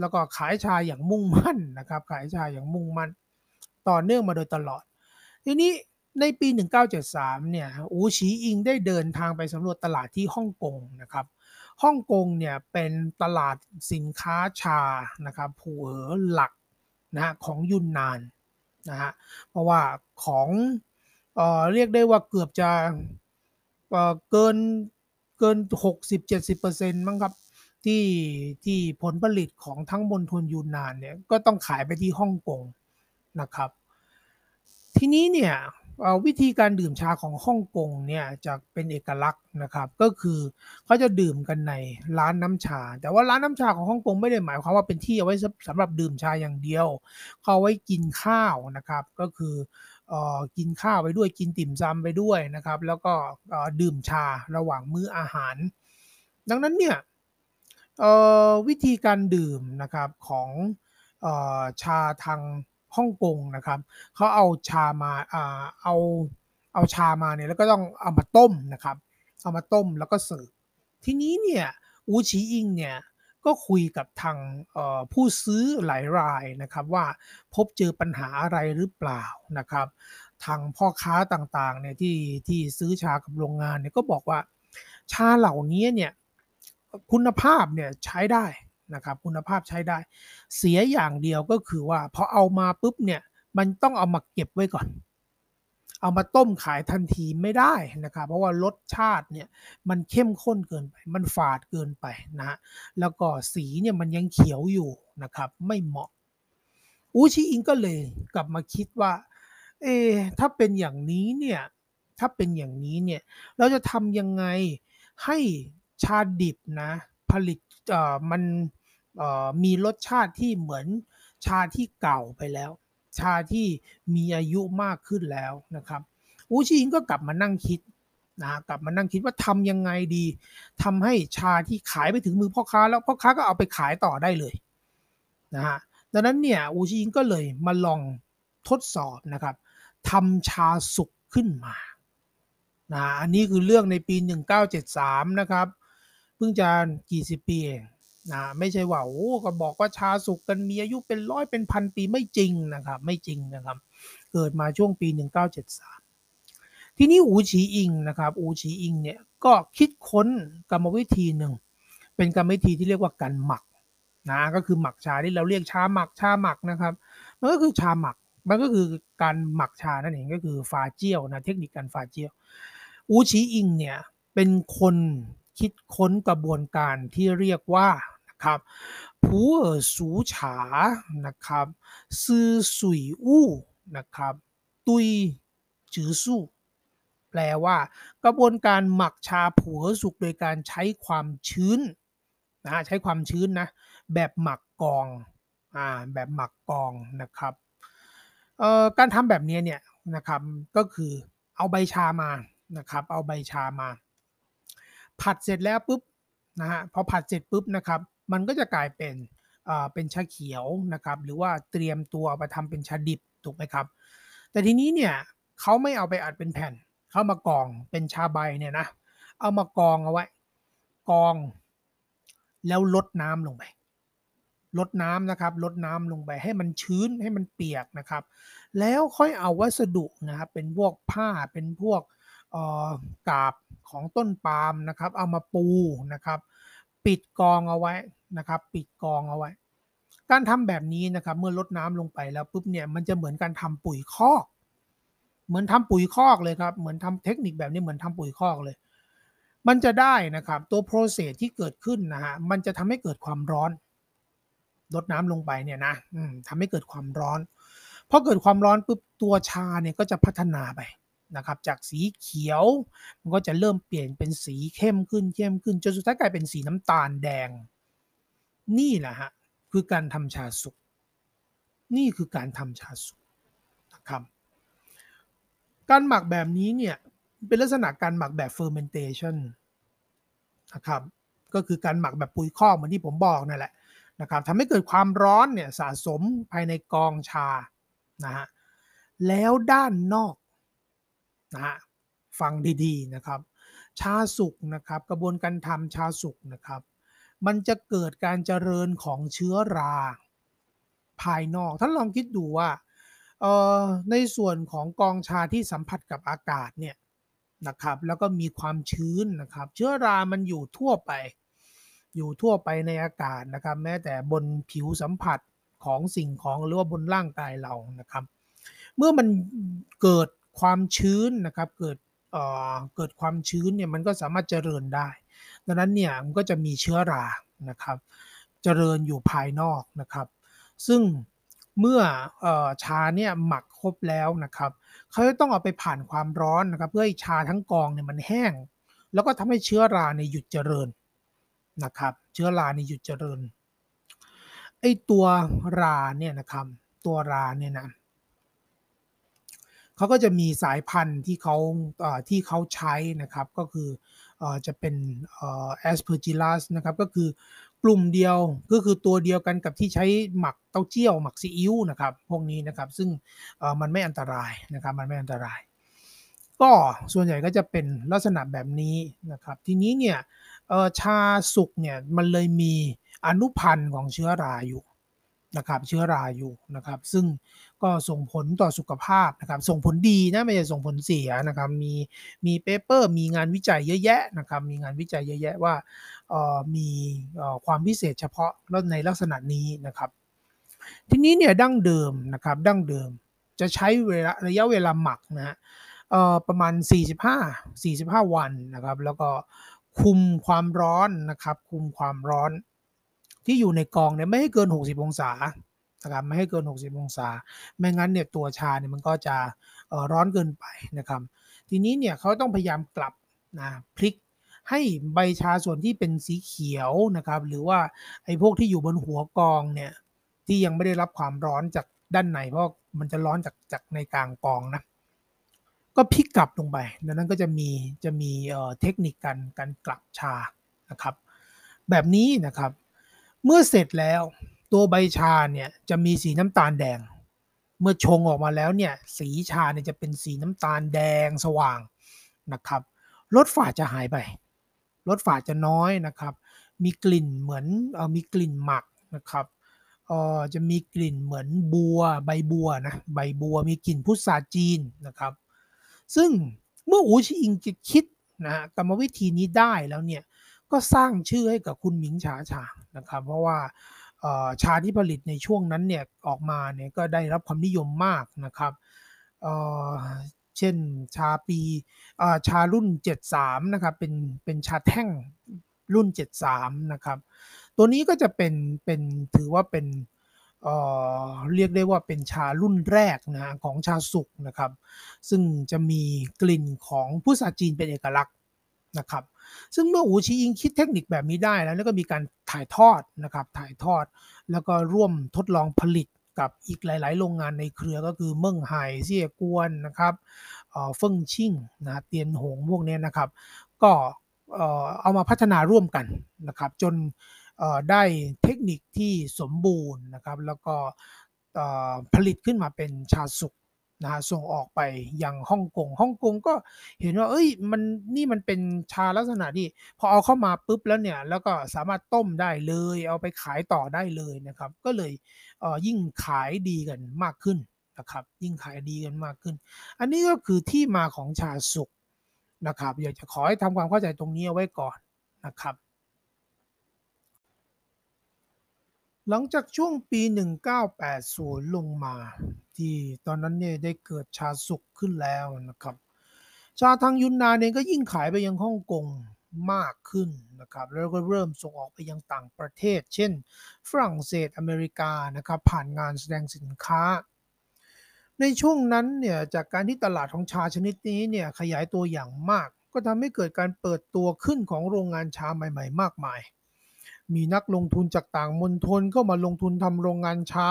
แล้วก็ขายชาอย่างมุ่งมั่นนะครับ ขายชาอย่างมุ่งมั่นต่อเนื่องมาโดยตลอด ทีนี้ในปี 1973 เนี่ย อูฉีอิงได้เดินทางไปสำรวจตลาดที่ฮ่องกงนะครับฮ่องกงเนี่ยเป็นตลาดสินค้าชานะครับ ผูเออหลัก นะของยุนนานนะฮะเพราะว่าของเอ่อเรียกได้ว่าเกือบจะเอ่อเกินเกิน 60-70%มั้งครับที่ที่ผลผลิตของทั้งมณฑลยูนนานเนี่ยก็ต้องขายไปที่ฮ่องกงนะครับ ทีนี้เนี่ย วิธีการดื่มชาของฮ่องกงเนี่ยจะเป็นเอกลักษณ์นะครับก็คือเขาจะดื่มกันในร้านน้ำชา แต่ว่าร้านน้ำชาของฮ่องกงไม่ได้หมายความว่าเป็นที่เอาไว้สำหรับดื่มชาอย่างเดียวเขาไว้กินข้าวนะครับก็คือกินข้าวไปด้วยกินติ่มซำไปด้วยนะครับแล้วก็ดื่มชาระหว่างมื้ออาหาร ดังนั้นเนี่ยวิธีการดื่มนะครับของชาทาง ฮ่องกงนะครับเขาเอาชามาอ่าเอาเอาชามาเนี่ยแล้วก็ต้องเอามาต้มนะครับเอามาต้มแล้วก็เสิร์ฟทีนี้เนี่ยอูชีอิงเนี่ยก็คุยกับทางผู้ซื้อหลายรายนะครับว่าพบเจอปัญหาอะไรหรือเปล่านะครับ ทางพ่อค้าต่างๆเนี่ยที่ที่ซื้อชากับโรงงานเนี่ยก็บอกว่า ชาเหล่านี้เนี่ยคุณภาพเนี่ยใช้ได้ นะครับคุณภาพใช้ได้ เสียอย่างเดียวก็คือว่าพอเอามาปุ๊บเนี่ยมันต้องเอามาเก็บไว้ก่อน เอามาต้มขายทันทีไม่ได้นะครับเพราะว่ารสชาติเนี่ยมันเข้มข้นเกินไป มันฝาดเกินไปนะแล้วก็สีเนี่ยมันยังเขียวอยู่นะครับไม่เหมาะอูชิอิงก็เลยกลับมาคิดว่าเอถ้าเป็นอย่างนี้เนี่ยถ้าเป็นอย่างนี้เนี่ยเราจะทำยังไงให้ชาดิบนะผลิต มันมีรสชาติที่เหมือนชาที่เก่าไปแล้ว ชาที่มีอายุมากขึ้นแล้วนะครับอูชิงก็กลับมานั่งคิดนะกลับมานั่งคิดว่าทำยังไงดีทำให้ชาที่ขายไปถึงมือพ่อค้าแล้วพ่อค้าก็เอาไปขายต่อได้เลยนะฮะดังนั้นเนี่ยอูชิอิงก็เลยมาลองทดสอบนะครับทำชาสุกขึ้นมานะอันนี้คือเรื่องในปี 1973 นะครับ เพิ่งจะกี่สิบปีเองนะไม่ใช่ว่าโอ้ก็บอกว่าชาสุกกันมีอายุเป็นร้อยเป็นพันปีไม่จริงนะครับ ไม่จริงนะครับ เกิดมาช่วงปี 1973 ทีนี้อูฉีอิงนะครับอูฉีอิงเนี่ยก็คิดค้นกรรมวิธีหนึ่ง เป็นกรรมวิธีที่เรียกว่าการหมักนะก็คือหมักชาที่เราเรียกชาหมักชาหมักนะครับ มันก็คือชาหมักมันก็คือการหมักชานั่นเองก็คือฟาเจียวนะเทคนิคการฟาเจียวอูฉีอิงเนี่ยเป็นคน คิดค้นกระบวนการที่เรียกว่านะครับผูเอ๋อสูฉานะครับซื่อสุยอู้นะครับตุยจือสู้แปลว่ากระบวนการหมักชาผัวสุกโดยการใช้ความชื้นนะใช้ความชื้นนะแบบหมักกองอ่าแบบหมักกองนะครับเอ่อการทำแบบนี้เนี่ยนะครับก็คือเอาใบชามานะครับเอาใบชามา ผัดเสร็จแล้วปุ๊บนะฮะพอผัดเสร็จปุ๊บนะครับ มันก็จะกลายเป็นเป็นชาเขียวนะครับ หรือว่าเตรียมตัวไปทำเป็นชาดิบถูกไหมครับ แต่ทีนี้เนี่ยเขาไม่เอาไปอัดเป็นแผ่นเขามากองเป็นชาใบเนี่ยนะเอามากองเอาไว้ กอง แล้วลดน้ำลงไปลดน้ำนะครับลดน้ำลงไปให้มันชื้นให้มันเปียกนะครับ แล้วค่อยเอาวัสดุนะครับเป็นพวกผ้าเป็นพวก กาบของต้นปาล์มนะครับ เอามาปูนะครับ ปิดกองเอาไว้นะครับ ปิดกองเอาไว้ การทำแบบนี้นะครับเมื่อลดน้ำลงไปแล้วปุ๊บเนี่ยมันจะเหมือนการทำปุ๋ยคอก เหมือนทำปุ๋ยคอกเลยครับ เหมือนทำเทคนิคแบบนี้เหมือนทำปุ๋ยคอกเลย มันจะได้นะครับตัวโปรเซสที่เกิดขึ้นนะฮะมันจะทำให้เกิดความร้อนลดน้ำลงไปเนี่ยนะทำให้เกิดความร้อนพอเกิดความร้อนปุ๊บตัวชาเนี่ยก็จะพัฒนาไป นะครับจากสีเขียวมันก็จะเริ่มเปลี่ยนเป็นสีเข้มขึ้นเข้มขึ้นจนสุดท้ายกลายเป็นสีน้ำตาลแดง นี่แหละฮะคือการทำชาสุกนี่คือการทำชาสุกนะครับการหมักแบบนี้เนี่ยเป็นลักษณะการหมักแบบ fermentation นะครับก็คือการหมักแบบปุ๋ยคอกเหมือนที่ผมบอกนั่นแหละนะครับทำให้เกิดความร้อนเนี่ยสะสมภายในกองชานะฮะแล้วด้านนอก นะฮะฟังดีๆนะครับ ชาสุกนะครับ กระบวนการทำชาสุกนะครับ มันจะเกิดการเจริญของเชื้อราภายนอกท่านลองคิดดูว่าในส่วนของกองชาที่สัมผัสกับอากาศเนี่ยนะครับแล้วก็มีความชื้นนะครับ เชื้อรามันอยู่ทั่วไป อยู่ทั่วไปในอากาศนะครับ แม้แต่บนผิวสัมผัสของสิ่งของหรือว่าบนร่างกายเรานะครับ เมื่อมันเกิด ความชื้นนะครับเกิดเอ่อเกิดความชื้นเนี่ยมันก็สามารถเจริญได้ ดังนั้นเนี่ยมันก็จะมีเชื้อรานะครับเจริญอยู่ภายนอกนะครับ ซึ่งเมื่ออชาเนี่ยหมักครบแล้วนะครับเขาจะต้องเอาไปผ่านความร้อนนะครับ เพื่อให้ชาทั้งกองเนี่ยมันแห้ง แล้วก็ทำให้เชื้อราเนี่ยหยุดเจริญนะครับ เชื้อราเนี่ยหยุดเจริญไอตัวราเนี่ยนะครับ ตัวราเนี่ยนะ เขาก็จะมีสายพันธุ์ที่เขาที่เขาใช้นะครับก็คือจะเป็นแอสเพอร์จิลัสนะครับก็คือกลุ่มเดียวก็คือตัวเดียวกันกับที่ใช้หมักเต้าเจี้ยว หมักซีอิ๊วนะครับพวกนี้นะครับซึ่งมันไม่อันตรายนะครับมันไม่อันตราย ก็ส่วนใหญ่ก็จะเป็นลักษณะแบบนี้นะครับทีนี้เนี่ยชาสุกเนี่ยมันเลยมีอนุพันธ์ของเชื้อราอยู่ นะครับเชื้อราอยู่นะครับ ซึ่งก็ส่งผลต่อสุขภาพนะครับ ส่งผลดีนะไม่ใช่ส่งผลเสียนะครับ มีมี paper มีงานวิจัยเยอะแยะนะครับ มีงานวิจัยเยอะแยะว่ามีความพิเศษเฉพาะในลักษณะนี้นะครับ ทีนี้เนี่ยดั้งเดิมนะครับดั้งเดิมจะใช้เวลาระยะเวลาหมักนะฮะประมาณ 45 45 วันนะครับ แล้วก็คุมความร้อนนะครับ คุมความร้อน ที่อยู่ในกองเนี่ยไม่ให้เกิน 60 องศานะครับไม่ให้เกิน 60 องศา ไม่งั้นเนี่ยตัวชาเนี่ยมันก็จะร้อนเกินไปนะครับ ทีนี้เนี่ยเขาต้องพยายามกลับนะพลิกให้ใบชาส่วนที่เป็นสีเขียวนะครับ หรือว่าไอ้พวกที่อยู่บนหัวกองเนี่ยที่ยังไม่ได้รับความร้อนจากด้านในเพราะมันจะร้อนจากจากในกลางกองนะก็พลิกกลับลงไปดังนั้นก็จะมีจะมีเทคนิคการการกลับชานะครับ แบบนี้นะครับ เมื่อเสร็จแล้วตัวใบชาเนี่ยจะมีสีน้ำตาลแดง เมื่อชงออกมาแล้วเนี่ยสีชาเนี่ยจะเป็นสีน้ำตาลแดงสว่างนะครับรสฝาดจะหายไปรสฝาดจะน้อยนะครับ มีกลิ่นเหมือนเออมีกลิ่นหมักนะครับเออจะมีกลิ่นเหมือนบัวใบบัวนะใบบัวมีกลิ่นพุทราจีนนะครับ ซึ่งเมื่ออูชิอิงจะคิดนะกรรมวิธีนี้ได้แล้วเนี่ย ก็สร้างชื่อให้กับคุณหมิงฉาฉางนะครับ เพราะว่าชาที่ผลิตในช่วงนั้นเนี่ยออกมาเนี่ยก็ได้รับความนิยมมากนะครับเช่นชาปีชารุ่น 73 นะครับ เป็นเป็นชาแท่งรุ่น 73 นะครับ ตัวนี้ก็จะเป็นเป็นถือว่าเป็นเเรียกได้ว่าเป็นชารุ่นแรกนะของชาสุกนะครับ ซึ่งจะมีกลิ่นของผู้สาจีนเป็นเอกลักษณ์นะครับ ซึ่งเมื่ออูชีอิงคิดเทคนิคแบบนี้ได้แล้วแล้วก็มีการถ่ายทอดนะครับถ่ายทอด แล้วก็ร่วมทดลองผลิตกับอีกหลาย ๆ โรงงานในเครือก็คือเมืองไห่เซี่ยกวนนะครับเฟิงชิ่งนะเตียนหงพวกนี้นะครับ ก็เอามาพัฒนาร่วมกันนะครับ จนได้เทคนิคที่สมบูรณ์นะครับ แล้วก็ผลิตขึ้นมาเป็นชาสุก นะฮะส่งออกไปยังฮ่องกงฮ่องกงก็เห็นว่า เอ้ยมันนี่มันเป็นชาลักษณะที่พอเอาเข้ามาปุ๊บแล้วเนี่ย แล้วก็สามารถต้มได้เลย เอาไปขายต่อได้เลยนะครับ ก็เลยเอ่อยิ่งขายดีกันมากขึ้นนะครับ ยิ่งขายดีกันมากขึ้น อันนี้ก็คือที่มาของชาสุกนะครับ อยากจะขอให้ทำความเข้าใจตรงนี้เอาไว้ก่อนนะครับหลังจากช่วงปี 1980 ลงมา ที่ตอนนั้นเนี่ยได้เกิดชาสุกขึ้นแล้วนะครับ ชาทางยุนนานเองก็ยิ่งขายไปยังฮ่องกงมากขึ้นนะครับแล้วก็เริ่มส่งออกไปยังต่างประเทศ เช่น ฝรั่งเศสอเมริกานะครับผ่านงานแสดงสินค้า ในช่วงนั้นเนี่ยจากการที่ตลาดของชาชนิดนี้เนี่ยขยายตัวอย่างมาก ก็ทำให้เกิดการเปิดตัวขึ้นของโรงงานชาใหม่ ๆ มากมาย มีนักลงทุนจากต่างมณฑลเข้ามาลงทุนทำโรงงานชา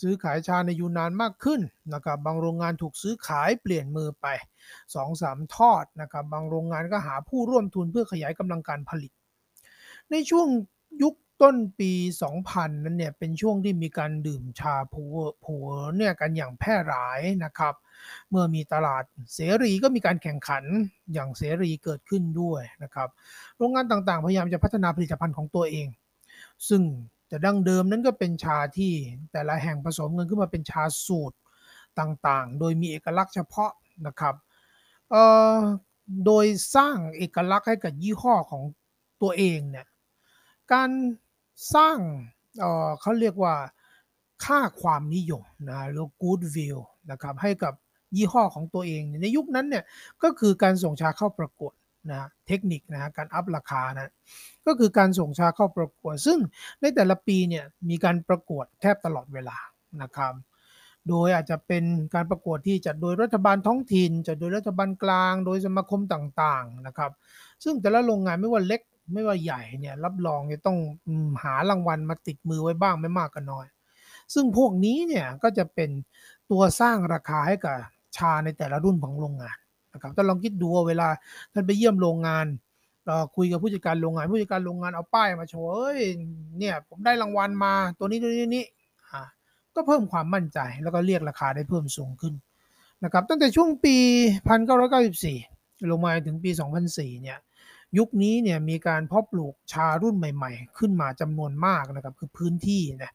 ซื้อขายชาในยูนานมากขึ้นนะครับบางโรงงานถูกซื้อขายเปลี่ยนมือไป2-3ทอดนะครับบางโรงงานก็หาผู้ร่วมทุนเพื่อขยายกำลังการผลิต ในช่วงยุคต้นปี 2000 นั้นเนี่ยเป็นช่วงที่มีการดื่มชาผัวผัวเนี่ยกันอย่างแพร่หลายนะครับ เมื่อมีตลาดเสรีก็มีการแข่งขันอย่างเสรีเกิดขึ้นด้วยนะครับ โรงงานต่างๆ พยายามจะพัฒนาผลิตภัณฑ์ของตัวเอง ซึ่ง แต่ดั้งเดิมนั้นก็เป็นชาที่แต่ละแห่งผสมกันขึ้นมาเป็นชาสูตรต่างๆ โดยมีเอกลักษณ์เฉพาะนะครับโดยสร้างเอกลักษณ์ให้กับยี่ห้อของตัวเองเนี่ยการสร้างเเขาเรียกว่าค่าความนิยมนะหรือ goodwill นะครับให้กับยี่ห้อของตัวเอง ในยุคนั้นเนี่ยก็คือการส่งชาเข้าประกวด นะเทคนิคนะการอัพราคานะก็คือการส่งชาเข้าประกวด ซึ่งในแต่ละปีเนี่ยมีการประกวดแทบตลอดเวลานะครับโดยอาจจะเป็นการประกวดที่จัดโดยรัฐบาลท้องถิ่น จัดโดยรัฐบาลกลาง โดยสมาคมต่างๆนะครับ ซึ่งแต่ละโรงงานไม่ว่าเล็กไม่ว่าใหญ่เนี่ยรับรองจะต้องหารางวัลมาติดมือไว้บ้างไม่มากก็น้อย ซึ่งพวกนี้เนี่ยก็จะเป็นตัวสร้างราคาให้กับชาในแต่ละรุ่นของโรงงานะครับท่านลองคิดดูว่าเวลาท่านไปเยี่ยมโรงงานคุยกับผู้จัดการโรงงานผู้จัดการโรงงานเอาป้ายมาโชว์เอ้ยเนี่ยผมได้รางวัลมาตัวนี้ตัวนี้นี้ก็เพิ่มความมั่นใจแล้วก็เรียกราคาได้เพิ่มสูงขึ้นนะครับตั้งแต่ช่วงปี 1994 ลงมาถึงปี 2004 เนี่ยยุคนี้เนี่ยมีการเพาะปลูกชารุ่นใหม่ ๆ ขึ้นมาจำนวนมากนะครับคือพื้นที่นะ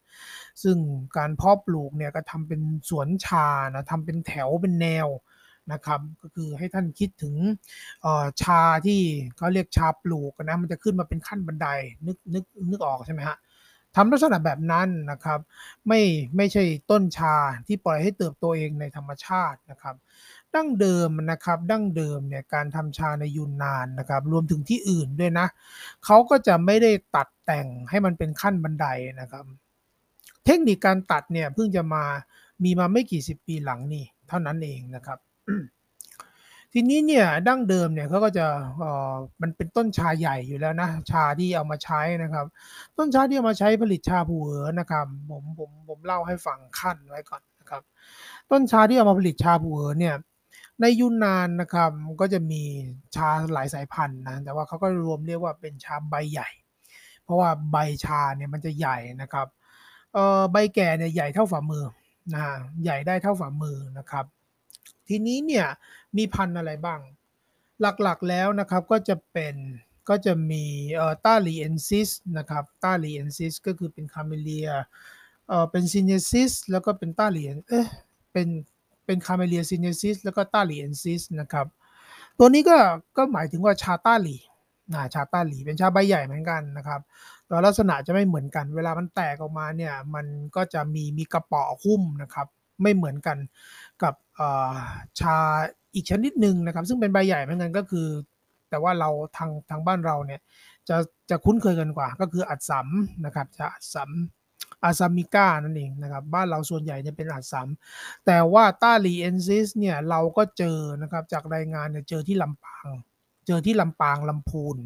ซึ่งการเพาะปลูกเนี่ยก็ทำเป็นสวนชานะทำเป็นแถวเป็นแนว นะครับก็คือให้ท่านคิดถึงชาที่เขาเรียกชาปลูกนะมันจะขึ้นมาเป็นขั้นบันไดนึกนึกนึกออกใช่ไหมฮะทำลักษณะแบบนั้นนะครับ ไม่ไม่ใช่ต้นชาที่ปล่อยให้เติบโตเองในธรรมชาตินะครับ ดั้งเดิมนะครับ ดั้งเดิมเนี่ยการทำชาในยูนนานนะครับ รวมถึงที่อื่นด้วยนะเขาก็จะไม่ได้ตัดแต่งให้มันเป็นขั้นบันไดนะครับ เทคนิคการตัดเนี่ยเพิ่งจะมามีมาไม่กี่สิบปีหลังนี่เท่านั้นเองนะครับ ทีนี้เนี่ยดั้งเดิมเนี่ยเขาก็จะเอ่อมันเป็นต้นชาใหญ่อยู่แล้วนะ ชาที่เอามาใช้นะครับ ต้นชาที่เอามาใช้ผลิตชาผูเหอนะครับผมผมผมเล่าให้ฟังขั้นไว้ก่อนนะครับ ต้นชาที่เอามาผลิตชาผูเหอเนี่ยในยูนนานนะครับก็จะมีชาหลายสายพันธุ์นะแต่ว่าเขาก็รวมเรียกว่าเป็นชาใบใหญ่ เพราะว่าใบชาเนี่ยมันจะใหญ่นะครับเอ่อใบแก่เนี่ยใหญ่เท่าฝ่ามือนะใหญ่ได้เท่าฝ่ามือนะครับ ทีนี้เนี่ยมีพันธุ์อะไรบ้าง หลักๆแล้วนะครับก็จะเป็นก็จะมีเอ่อ taliensis นะครับ taliensis ก็คือเป็น Camellia เอ่อเป็น sinensis แล้วก็เป็นต้าลีเอ๊ะเป็นเป็น Camellia sinensis แล้วก็ taliensis นะครับตัวนี้ก็ก็หมายถึงว่าชาต้าลีนะชาต้าลีเป็นชาใบใหญ่เหมือนกันนะครับแต่ลักษณะจะไม่เหมือนกัน เวลามันแตกออกมาเนี่ยมันก็จะมีมีกระเปาะหุ้มนะครับ ไม่เหมือนกัน กับชาอีกชนิดหนึ่งนะครับ ซึ่งเป็นใบใหญ่เหมือนกันก็คือ แต่ว่าเราทางทางบ้านเราเนี่ยจะจะคุ้นเคยกันกว่า ก็คืออัสสัมนะครับจะอัสสัม assamica นั่นเองนะครับบ้านเราส่วนใหญ่เนี่ยเป็นอัสสัมแต่ว่า taliensis เนี่ยเราก็เจอนะครับจากรายงานเนี่ยเจอที่ลำปาง เจอที่ลำปางลำพูน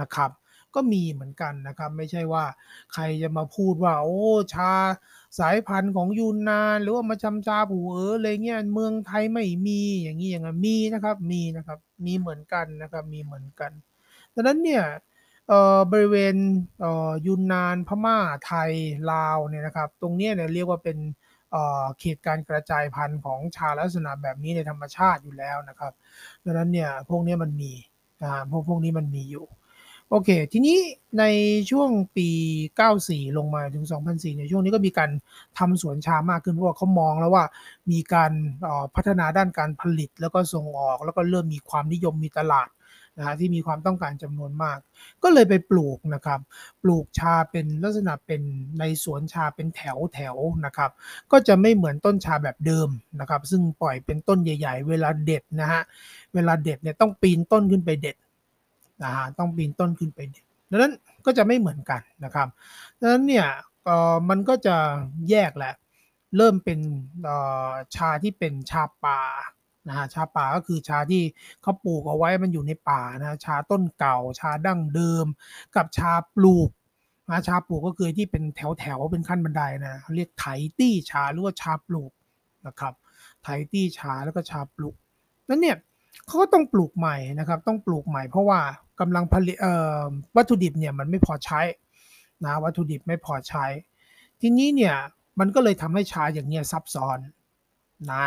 นะครับ ก็มีเหมือนกันนะครับ ไม่ใช่ว่าใครจะมาพูดว่า โอ้ชา สายพันธุ์ของยูนนาน หรือว่ามาชำชาผูเอออะไรเงี้ยเมืองไทยไม่มีอย่างนี้อย่างนั้นมีนะครับมีนะครับมีเหมือนกันนะครับมีเหมือนกันดังนั้นเนี่ยบริเวณยูนนานพม่าไทยลาวเนี่ยนะครับตรงนี้เนี่ยเรียกว่าเป็นเขตการกระจายพันธุ์ของชาลักษณะแบบนี้ในธรรมชาติอยู่แล้วนะครับดังนั้นเนี่ยพวกนี้มันมีพวกพวกนี้มันมีอยู่ โอเค ทีนี้ในช่วงปี 94 ลงมาถึง 2004ในช่วงนี้ก็มีการทำสวนชามากขึ้น เพราะว่าเขามองแล้วว่ามีการพัฒนาด้านการผลิตแล้วก็ส่งออก แล้วก็เริ่มมีความนิยมมีตลาดนะฮะที่มีความต้องการจำนวนมาก ก็เลยไปปลูกนะครับ ปลูกชาเป็นลักษณะเป็นในสวนชาเป็นแถวแถวนะครับ ก็จะไม่เหมือนต้นชาแบบเดิมนะครับ ซึ่งปล่อยเป็นต้นใหญ่ ๆ เวลาเด็ดนะฮะ เวลาเด็ดเนี่ยต้องปีนต้นขึ้นไปเด็ด นะฮะต้องปีนต้นขึ้นไปดังนั้นก็จะไม่เหมือนกันนะครับดังนั้นเนี่ยมันก็จะแยกแหละ เริ่มเป็นชาที่เป็นชาป่านะฮะชาป่าก็คือชาที่เขาปลูกเอาไว้มันอยู่ในป่านะชาต้นเก่า ชาดั้งเดิม กับชาปลูกนะชาปลูกก็คือที่เป็นแถวแถวเป็นขั้นบันไดนะเรียกไถตี้ชาหรือว่าชาปลูกนะครับไถตี้ชาแล้วก็ชาปลูกนั้นเนี่ยเขาก็ต้องปลูกใหม่นะครับ ต้องปลูกใหม่เพราะว่า กำลังผลิตวัตถุดิบเนี่ยมันไม่พอใช้นะวัตถุดิบไม่พอใช้ ทีนี้เนี่ยมันก็เลยทำให้ชาอย่างเงี้ยซับซ้อนนะ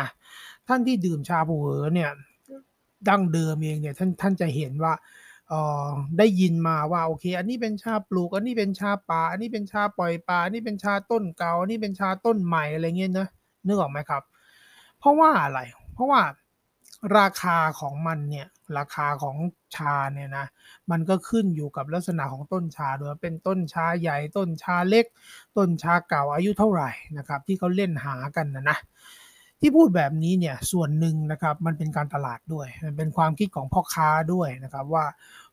ท่านที่ดื่มชาผูเหอเนี่ยดั้งเดิมเองเนี่ยท่านท่านจะเห็นว่าออได้ยินมาว่าโอเค อันนี้เป็นชาปลูก อันนี้เป็นชาป่า อันนี้เป็นชาปล่อยป่า อันนี้เป็นชาต้นเก่าอันนี้เป็นชาต้นใหม่อะไรเงี้ยนะนึกออกไหมครับ เพราะว่าอะไร เพราะว่า ราคาของมันเนี่ยราคาของชาเนี่ยนะมันก็ขึ้นอยู่กับลักษณะของต้นชาด้วยเป็นต้นชาใหญ่ต้นชาเล็ก ต้นชาเก่าอายุเท่าไหร่นะครับที่เขาเล่นหากันนะนะที่พูดแบบนี้เนี่ยส่วนหนึ่งนะครับมันเป็นการตลาดด้วย มันเป็นความคิดของพ่อค้าด้วยนะครับว่า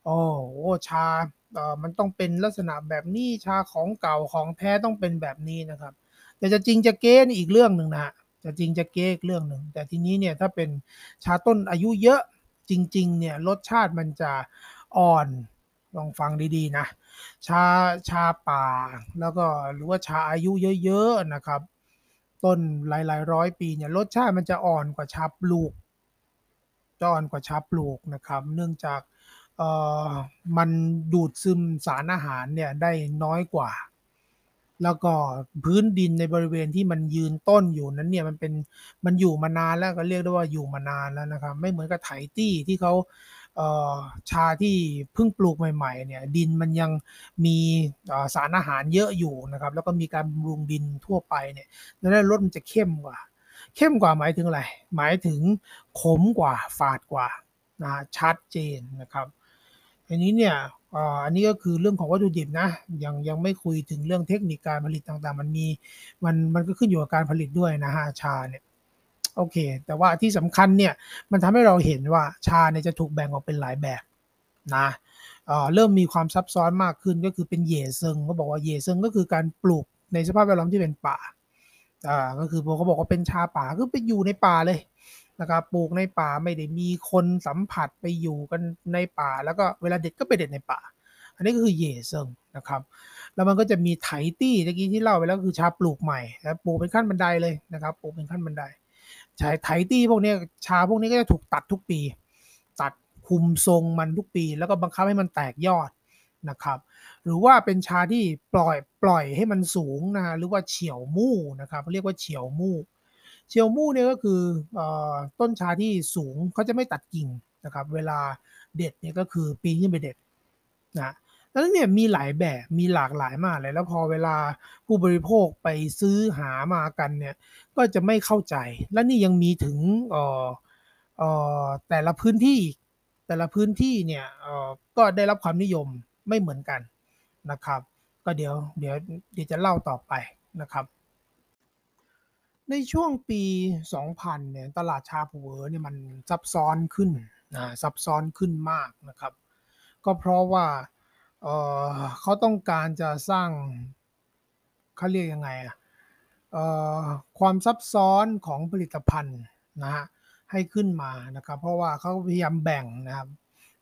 โอ้โหชาเออมันต้องเป็นลักษณะแบบนี้ชาของเก่าของแท้ต้องเป็นแบบนี้นะครับ แต่จะจริงจะเก้นอีกเรื่องหนึ่งนะ จะจริงจะเก๊กเรื่องหนึ่ง แต่ทีนี้เนี่ยถ้าเป็นชาต้นอายุเยอะจริง ๆ เนี่ยรสชาติมันจะอ่อนลองฟังดีๆนะ ชาชาป่า แล้วก็หรือว่าชาอายุเยอะๆนะครับ ต้นหลายๆร้อยปีเนี่ยรสชาติมันจะอ่อนกว่าชาปลูกจะอ่อนกว่าชาปลูกนะครับ เนื่องจากเอ่อมันดูดซึมสารอาหารเนี่ยได้น้อยกว่า แล้วก็พื้นดินในบริเวณที่มันยืนต้นอยู่นั้นเนี่ยมันเป็นมันอยู่มานานแล้วก็เรียกได้ว่าอยู่มานานแล้วนะครับ ไม่เหมือนกับไถตี้ที่เขาชาที่เพิ่งปลูกใหม่ๆเนี่ยดินมันยังมีสารอาหารเยอะอยู่นะครับ แล้วก็มีการบำรุงดินทั่วไปเนี่ยดังนั้นรสมันจะเข้มกว่า เข้มกว่าหมายถึงอะไร หมายถึงขมกว่าฝาดกว่านะชัดเจนนะครับ อันนี้เนี่ยอันนี้ก็คือเรื่องของวัตถุดิบนะ ยังยังไม่คุยถึงเรื่องเทคนิคการผลิตต่างๆ มันมีมันมันก็ขึ้นอยู่กับการผลิตด้วยนะฮะชาเนี่ยโอเค แต่ว่าที่สำคัญเนี่ยมันทำให้เราเห็นว่าชาเนี่ยจะถูกแบ่งออกเป็นหลายแบบนะเริ่มมีความซับซ้อนมากขึ้นก็คือเป็นเยเซิงเขาบอกว่าเยเซิงก็คือการปลูกในสภาพแวดล้อมที่เป็นป่าอ่าก็คือพวกเขาบอกว่าเป็นชาป่าก็ไปอยู่ในป่าเลย นะครับปลูกในป่าไม่ได้มีคนสัมผัสไปอยู่กันในป่า แล้วก็เวลาเด็ดก็ไปเด็ดในป่า อันนี้ก็คือเย่เซิงนะครับแล้วมันก็จะมีไถตี้ตะกี้ที่เล่าไปแล้วคือชาปลูกใหม่แล้วปลูกเป็นขั้นบันไดเลยนะครับปลูกเป็นขั้นบันไดชาไถตี้พวกนี้ชาพวกนี้ก็จะถูกตัดทุกปี ตัดคุมทรงมันทุกปี แล้วก็บังคับให้มันแตกยอดนะครับหรือว่าเป็นชาที่ปล่อยปล่อยให้มันสูงนะหรือว่าเฉียวมู่นะครับเรียกว่าเฉียวมู่ เฉียวมู่เนี่ยก็คืออต้นชาที่สูงเขาจะไม่ตัดกิ่งนะครับ เวลาเด็ดเนี่ยก็คือปีนขึ้นไปเด็ดนะแล้วเนี่ยมีหลายแบบมีหลากหลายมากเลยแล้วพอเวลาผู้บริโภคไปซื้อหามากันเนี่ยก็จะไม่เข้าใจ และนี่ยังมีถึงเอ่อเอ่อแต่ละพื้นที่แต่ละพื้นที่เนี่ยเอ่อก็ได้รับความนิยมไม่เหมือนกันนะครับ ก็เดี๋ยวเดี๋ยวเดี๋ยวจะเล่าต่อไปนะครับ ในช่วงปี 2000 เนี่ยตลาดชาผูเวอเนี่ยมันซับซ้อนขึ้นนะซับซ้อนขึ้นมากนะครับ ก็เพราะว่าเเขาต้องการจะสร้างเขาเรียกยังไงอะความซับซ้อนของผลิตภัณฑ์นะฮะให้ขึ้นมานะครับ เพราะว่าเขาพยายามแบ่งนะครับ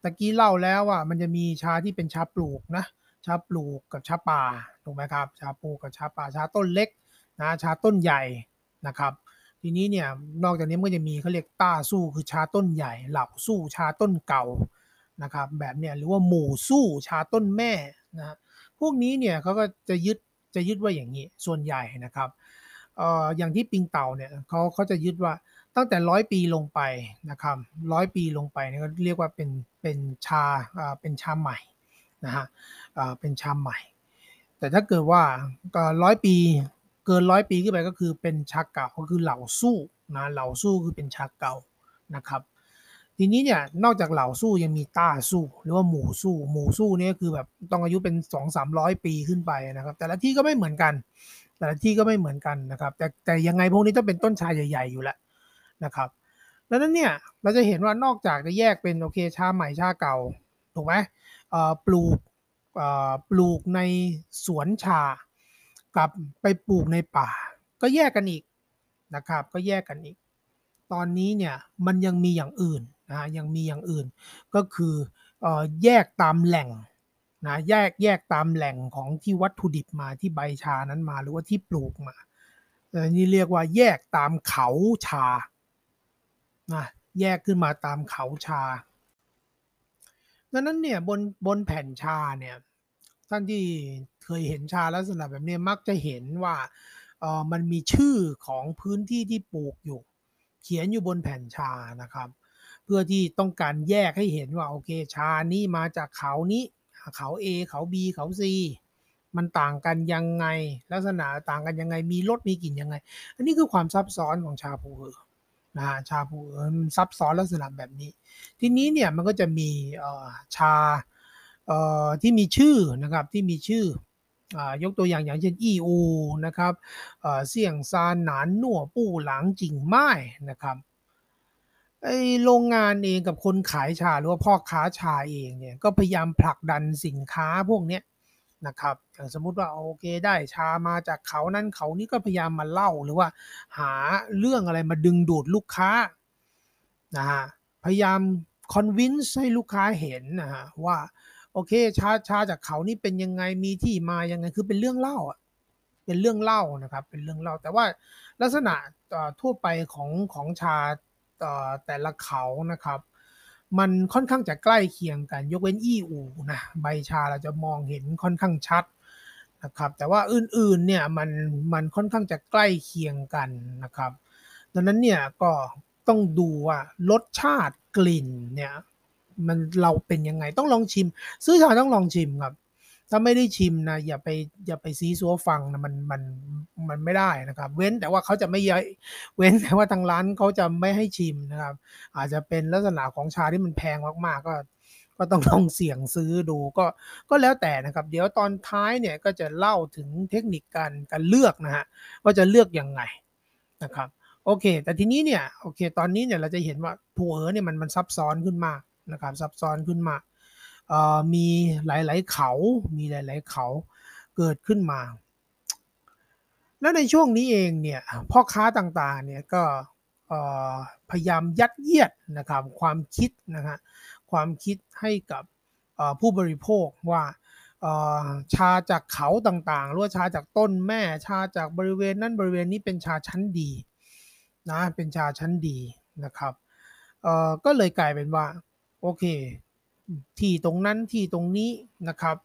ตะกี้เล่าแล้วว่ามันจะมีชาที่เป็นชาปลูกนะชาปลูกกับชาป่าถูกไหมครับ ชาปลูกกับชาป่าชาต้นเล็กนะชาต้นใหญ่ นะครับ ทีนี้เนี่ยนอกจากนี้มันก็จะมีเขาเรียกต้าสู้คือชาต้นใหญ่ เหล่าสู้ชาต้นเก่านะครับแบบเนี้ยหรือว่าหมู่สู้ชาต้นแม่นะพวกนี้เนี่ยเขาก็จะยึดจะยึดว่าอย่างนี้ส่วนใหญ่นะครับเอ่ออย่างที่ปิงเต่าเนี่ยเขาเขาจะยึดว่าตั้งแต่ร้อยปีลงไปนะครับร้อยปีลงไปเนี่ยก็เรียกว่าเป็นเป็นชาอ่าเป็นชาใหม่นะฮะอ่าเป็นชาใหม่ แต่ถ้าเกิดว่าร้อยปี เกินร้อยปีขึ้นไปก็คือเป็นชาเก่าก็คือเหล่าสู้นะเหล่าสู้คือเป็นชาเก่านะครับ ทีนี้เนี่ยนอกจากเหล่าสู้ยังมีต้าสู้หรือว่าหมู่สู้ หมู่สู้เนี่ยคือแบบต้องอายุเป็นสองสามร้อยปีขึ้นไปนะครับ แต่ละที่ก็ไม่เหมือนกัน แต่ละที่ก็ไม่เหมือนกันนะครับ แต่แต่ยังไงพวกนี้ต้องเป็นต้นชาใหญ่ ๆอยู่แล้วนะครับดังนั้นเนี่ยเราจะเห็นว่านอกจากจะแยกเป็นโอเคชาใหม่ชาเก่าถูกไหมปลูกปลูกในสวนชา กลับไปปลูกในป่า ก็แยกกันอีกนะครับ ก็แยกกันอีก ตอนนี้เนี่ยมันยังมีอย่างอื่นนะยังมีอย่างอื่น ก็คือแยกตามแหล่งนะแยกแยกตามแหล่งของที่วัตถุดิบมาที่ใบชานั้นมาหรือว่าที่ปลูกมาอันนี้เรียกว่าแยกตามเขาชานะแยกขึ้นมาตามเขาชาดังนั้นเนี่ยบนบนแผ่นชาเนี่ยท่านที่ เคยเห็นชาลักษณะแบบนี้มักจะเห็นว่าเออมันมีชื่อของพื้นที่ที่ปลูกอยู่ เขียนอยู่บนแผ่นชานะครับ เพื่อที่ต้องการแยกให้เห็นว่าโอเคชานี้มาจากเขานี้เขา A เขา B เขา C มันต่างกันยังไง ลักษณะต่างกันยังไงมีรสมีกลิ่นยังไง อันนี้คือความซับซ้อนของชาผูเออนะฮะชาผูเออมันซับซ้อนลักษณะแบบนี้ ทีนี้เนี่ยมันก็จะมีชาที่มีชื่อนะครับที่มีชื่อ ยกตัวอย่างอย่างเช่นอีอูนะครับเสี่ยงซานหนานหนัวปู้หลังจิงไม้นะครับไอโรงงานเองกับคนขายชาหรือว่าพ่อค้าชาเองเนี่ยก็พยายามผลักดันสินค้าพวกนี้นะครับอย่างสมมุติว่าโอเคได้ชามาจากเขานั้นเขานี้ก็พยายามมาเล่าหรือว่าหาเรื่องอะไรมาดึงดูดลูกค้านะฮะพยายามคอนวินส์ให้ลูกค้าเห็นนะฮะว่า โอเค ชาชาจากเขานี่เป็นยังไงมีที่มายังไงคือเป็นเรื่องเล่าอะเป็นเรื่องเล่านะครับ เป็นเรื่องเล่า แต่ว่าลักษณะทั่วไปของของชาแต่ละเขานะครับ มันค่อนข้างจะใกล้เคียงกัน ยกเว้นอี้อูนะใบชาเราจะมองเห็นค่อนข้างชัดนะครับ แต่ว่าอื่นๆเนี่ยมันมันค่อนข้างจะใกล้เคียงกันนะครับ ดังนั้นเนี่ยก็ต้องดูว่ารสชาติกลิ่นเนี่ย มันเราเป็นยังไงต้องลองชิม ซื้อชาต้องลองชิมครับ ถ้าไม่ได้ชิมนะอย่าไปอย่าไปซีซัวฟังนะมันมันมันไม่ได้นะครับ เว้นแต่ว่าเขาจะไม่เยอะเว้นแต่ว่าทางร้านเขาจะไม่ให้ชิมนะครับ อาจจะเป็นลักษณะของชาที่มันแพงมากๆก็ก็ต้องลองเสี่ยงซื้อดูก็ก็แล้วแต่นะครับ เดี๋ยวตอนท้ายเนี่ยก็จะเล่าถึงเทคนิคการการเลือกนะฮะว่าจะเลือกยังไงนะครับ โอเค แต่ทีนี้เนี่ยโอเค ตอนนี้เนี่ยเราจะเห็นว่าผัวเนี่ยมันมันซับซ้อนขึ้นมาก นะครับซับซ้อนขึ้นมามีหลาย ๆ เขา มีหลาย ๆ เขาเกิดขึ้นมา แล้วในช่วงนี้เองเนี่ยพ่อค้าต่างๆเนี่ยก็พยายามยัดเยียดนะครับความคิดนะฮะความคิดให้กับผู้บริโภคว่าชาจากเขาต่างๆหรือว่าชาจากต้นแม่ชาจากบริเวณนั้นบริเวณนี้เป็นชาชั้นดีนะเป็นชาชั้นดีนะครับก็เลยกลายเป็นว่า โอเค ที่ตรงนั้นที่ตรงนี้นะครับ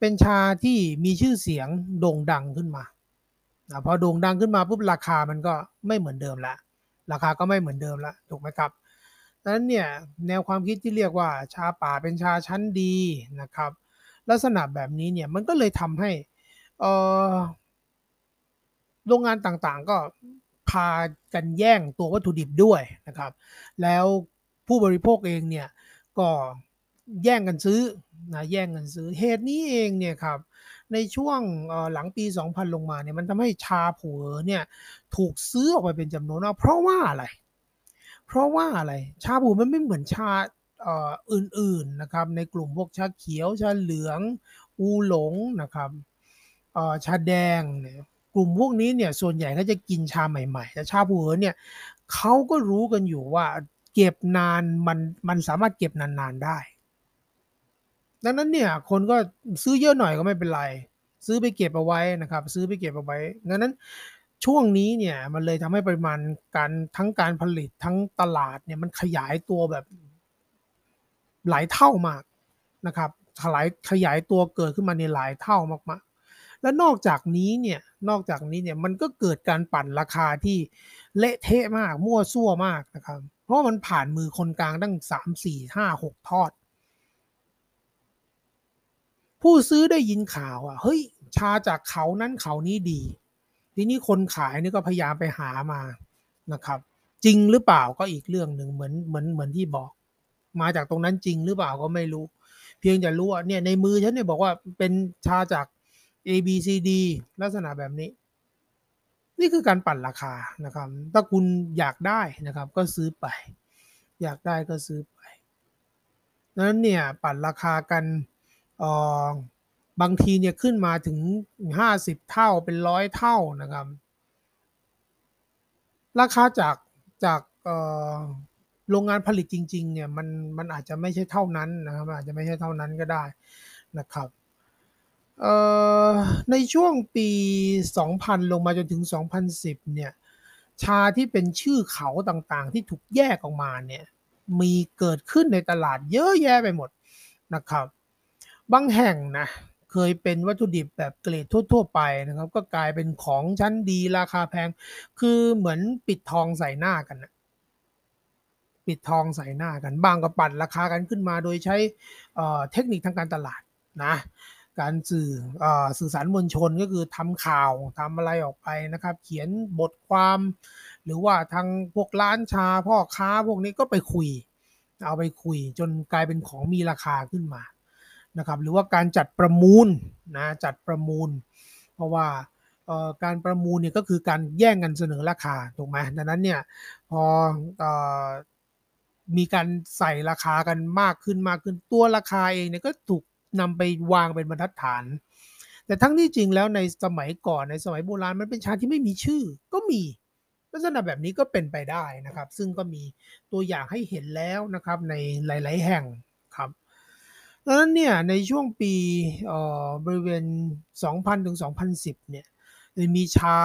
เป็นชาที่มีชื่อเสียงโด่งดังขึ้นมานะพอโด่งดังขึ้นมาปุ๊บราคามันก็ไม่เหมือนเดิมละ ราคาก็ไม่เหมือนเดิมละถูกไหมครับดังนั้นเนี่ยแนวความคิดที่เรียกว่าชาป่าเป็นชาชั้นดีนะครับ ลักษณะแบบนี้เนี่ยมันก็เลยทำให้โรงงานต่างๆก็พากันแย่งตัววัตถุดิบด้วยนะครับ แล้วผู้บริโภคเองเนี่ย ก็แย่งกันซื้อนะแย่งกันซื้อเหตุนี้เองเนี่ยครับในช่วงหลังปี 2000 ลงมาเนี่ยมันทำให้ชาผัวเนี่ยถูกซื้อออกไปเป็นจำนวนมากเพราะว่าอะไร เพราะว่าอะไรชาผัวมันไม่เหมือนชาอื่นๆนะครับในกลุ่มพวกชาเขียวชาเหลืองอูหลงนะครับชาแดงเนี่ยกลุ่มพวกนี้เนี่ยส่วนใหญ่ก็จะกินชาใหม่ๆ แต่ชาผัวเนี่ยเขาก็รู้กันอยู่ว่า เก็บนานมันมันสามารถเก็บนานๆได้ ดังนั้นเนี่ยคนก็ซื้อเยอะหน่อยก็ไม่เป็นไร ซื้อไปเก็บเอาไว้นะครับ ซื้อไปเก็บเอาไว้ ดังนั้นช่วงนี้เนี่ยมันเลยทำให้ปริมาณการทั้งการผลิตทั้งตลาดเนี่ยมันขยายตัวแบบหลายเท่ามากนะครับขยายขยายตัวเกิดขึ้นมาในหลายเท่ามากๆ และนอกจากนี้เนี่ยนอกจากนี้เนี่ยมันก็เกิดการปั่นราคาที่เละเทะมากมั่วซั่วมากนะครับ เพราะมันผ่านมือคนกลางตั้งสามสี่ห้าหกทอด ผู้ซื้อได้ยินข่าวอะเฮ้ยชาจากเขานั้นเขานี้ดี ทีนี้คนขายนี่ก็พยายามไปหามานะครับ จริงหรือเปล่าก็อีกเรื่องหนึ่งเหมือนเหมือนเหมือนที่บอก มาจากตรงนั้นจริงหรือเปล่าก็ไม่รู้ เพียงแต่รู้ว่าเนี่ยในมือฉันเนี่ยบอกว่าเป็นชาจาก A B C D ลักษณะแบบนี้ นี่คือการปั่นราคานะครับ ถ้าคุณอยากได้นะครับ ก็ซื้อไป อยากได้ก็ซื้อไปนั้นเนี่ยปั่นราคากันออบางทีเนี่ยขึ้นมาถึงห้าสิบเท่าเป็นร้อยเท่านะครับ ราคาจากจากโรงงานผลิตจริง ๆ เนี่ยมันมันอาจจะไม่ใช่เท่านั้นนะครับ อาจจะไม่ใช่เท่านั้นก็ได้นะครับ ออในช่วงปี 2000 ลงมาจนถึง 2010 เนี่ย ชาที่เป็นชื่อเขาต่างๆ ที่ถูกแยกออกมาเนี่ย มีเกิดขึ้นในตลาดเยอะแยะไปหมดนะครับ บางแห่งนะ เคยเป็นวัตถุดิบแบบเกรดทั่ว ๆ ไปนะครับ ก็กลายเป็นของชั้นดีราคาแพง คือเหมือนปิดทองใส่หน้ากันนะปิดทองใส่หน้ากัน บางก็ปั่นราคากันขึ้นมา โดยใช้เทคนิคทางการตลาดนะ การสื่ออสื่อสารมวลชนก็คือทำข่าวทำอะไรออกไปนะครับ เขียนบทความ หรือว่าทางพวกร้านชาพ่อค้าพวกนี้ก็ไปคุย เอาไปคุย จนกลายเป็นของมีราคาขึ้นมานะครับหรือว่าการจัดประมูลนะจัดประมูล เพราะว่าการประมูลเนี่ยก็คือการแย่งกันเสนอราคาถูกไหมดังนั้นเนี่ยพออมีการใส่ราคากันมากขึ้นมากขึ้นตัวราคาเองเนี่ยก็ถูก นำไปวางเป็นบรรทัดฐาน แต่ทั้งที่จริงแล้วในสมัยก่อนในสมัยโบราณมันเป็นชาที่ไม่มีชื่อก็มีลักษณะแบบนี้ก็เป็นไปได้นะครับ ซึ่งก็มีตัวอย่างให้เห็นแล้วนะครับในหลาย ๆ แห่งครับดังนั้นเนี่ยในช่วงปีบริเวณ 2000 ถึง 2010 เนี่ยมีชา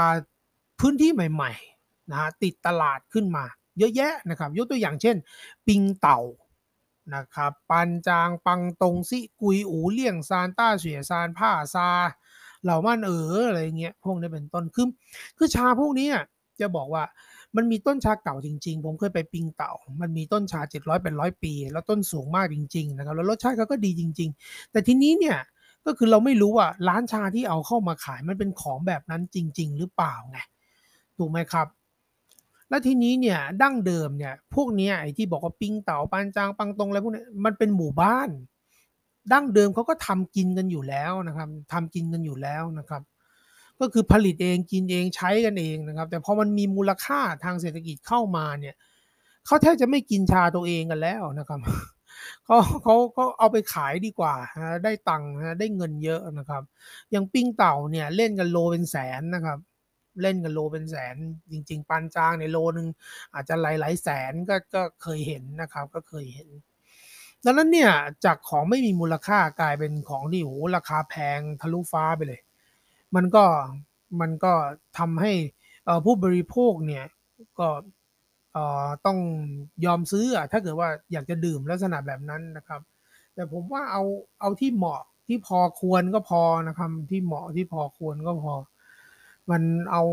พื้นที่ใหม่ ๆ นะฮะติดตลาดขึ้นมาเยอะแยะนะครับ ยกตัวอย่างเช่น ปิงเต่า นะครับปันจางปังตงซิกุยอูเลี่ยงซานต้าเสียซานผ้าซา เหล่ามันเอออะไรเงี้ยพวกนี้เป็นต้นคือคือชาพวกนี้จะบอกว่ามันมีต้นชาเก่าจริงๆ ผมเคยไปปิงเต่า มันมีต้นชา 700เป็นร้อยปี แล้วต้นสูงมากจริงๆนะครับแล้วรสชาติเขาก็ดีจริง ๆ แต่ทีนี้เนี่ยก็คือเราไม่รู้ว่าร้านชาที่เอาเข้ามาขายมันเป็นของแบบนั้นจริง ๆ หรือเปล่าไงถูกไหมครับ แล้วทีนี้เนี่ยดั้งเดิมเนี่ยพวกนี้ไอ้ที่บอกว่าปิงเต่าปานจางปังตรงอะไรพวกนี้มันเป็นหมู่บ้าน ดั้งเดิมเขาก็ทำกินกันอยู่แล้วนะครับทำกินกันอยู่แล้วนะครับ ก็คือผลิตเองกินเองใช้กันเองนะครับ แต่พอมันมีมูลค่าทางเศรษฐกิจเข้ามาเนี่ยเขาแทบจะไม่กินชาตัวเองกันแล้วนะครับเขาเขาเขาเอาไปขายดีกว่าได้ตังค์ได้เงินเยอะนะครับ อย่างปิ้งเต่าเนี่ยเล่นกันโลเป็นแสนนะครับ เล่นกันโลเป็นแสน จริง ๆปันจางในโลนึงอาจจะหลายๆแสนก็ก็เคยเห็นนะครับ ก็เคยเห็น ดังนั้นเนี่ยจากของไม่มีมูลค่ากลายเป็นของที่โหราคาแพงทะลุฟ้าไปเลย มันก็มันก็ทำให้ผู้บริโภคเนี่ยก็ต้องยอมซื้อถ้าเกิดว่าอยากจะดื่มลักษณะแบบนั้นนะครับ แต่ผมว่าเอาเอาที่เหมาะที่พอควรก็พอนะครับ ที่เหมาะที่พอควรก็พอ มันเอา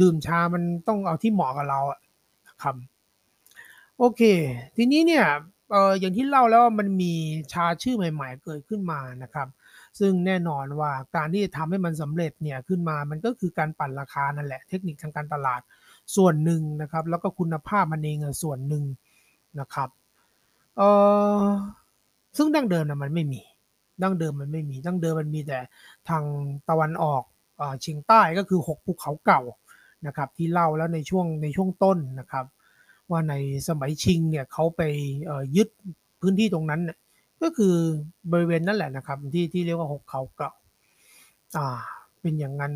ดื่มชามันต้องเอาที่เหมาะกับเราอะครับโอเค ทีนี้เนี่ยเอออย่างที่เล่าแล้วมันมีชาชื่อใหม่ ๆ เกิดขึ้นมานะครับ ซึ่งแน่นอนว่าการที่จะทำให้มันสำเร็จเนี่ยขึ้นมามันก็คือการปั่นราคานั่นแหละ เทคนิคทางการตลาดส่วนหนึ่งนะครับ แล้วก็คุณภาพมันเองส่วนหนึ่งนะครับเออซึ่งดั้งเดิมนะมันไม่มี ดั้งเดิมมันไม่มี ดั้งเดิมมันมีแต่ทางตะวันออก เฉียงใต้ก็คือ 6 ภูเขาเก่านะครับที่เล่าแล้วในช่วงในช่วงต้นนะครับ ว่าในสมัยชิงเนี่ยเขาไปยึดพื้นที่ตรงนั้น ก็คือบริเวณนั่นแหละนะครับที่ที่เรียกว่าหกเขาเก่าอ่าเป็นอย่างนั้น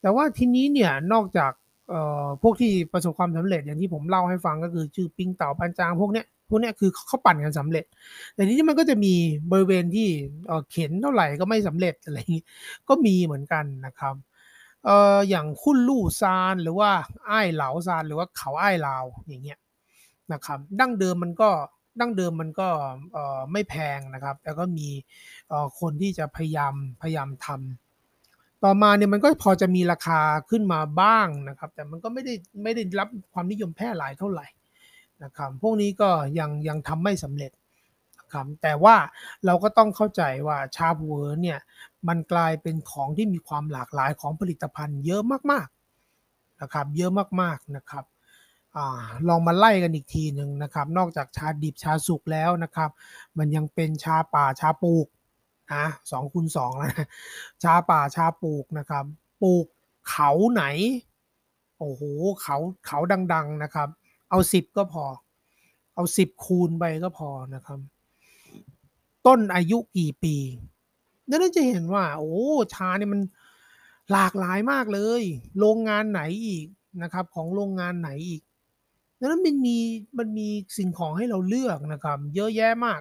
แต่ว่าทีนี้เนี่ยนอกจากพวกที่ประสบความสำเร็จอย่างที่ผมเล่าให้ฟังก็คือชื่อปิงเต่าปันจางพวกเนี้ย พวกนี้คือเขาปั่นกันสำเร็จ แต่นี้มันก็จะมีบริเวณที่เข็นเท่าไหร่ก็ไม่สำเร็จอะไรอย่างนี้ก็มีเหมือนกันนะครับเอ่ออย่างคุนลู่ซานหรือว่าไอ้เหลาซานหรือว่าเขาไอ้ลาวอย่างเงี้ยนะครับดั้งเดิมมันก็ดั้งเดิมมันก็ไม่แพงนะครับแต่ก็มีคนที่จะพยายามพยายามทำต่อมาเนี่ยมันก็พอจะมีราคาขึ้นมาบ้างนะครับ แต่มันก็ไม่ได้ไม่ได้รับความนิยมแพร่หลายเท่าไหร่ นะครับพวกนี้ก็ยังยังทำไม่สำเร็จนะครับแต่ว่าเราก็ต้องเข้าใจว่าชาบเวอร์เนี่ยมันกลายเป็นของที่มีความหลากหลายของผลิตภัณฑ์เยอะมากๆนะครับเยอะมากๆนะครับอลองมาไล่กันอีกทีหนึ่งนะครับ นอกจากชาดิบชาสุกแล้วนะครับ มันยังเป็นชาป่าชาปลูกนะสองคูณสองแล้วนะชาป่าชาปลูกนะครับ ปลูกเขาไหน โอ้โหเขาเขาดัง ๆนะครับ เอาสิบก็พอ เอาสิบคูณไปก็พอนะครับ ต้นอายุกี่ปีดังนั่นจะเห็นว่า โอ้ชาเนี่ยมันหลากหลายมากเลย โรงงานไหนอีกนะครับ ของโรงงานไหนอีกดังนั้นมันมีมันมีสิ่งของให้เราเลือกนะครับ เยอะแยะมาก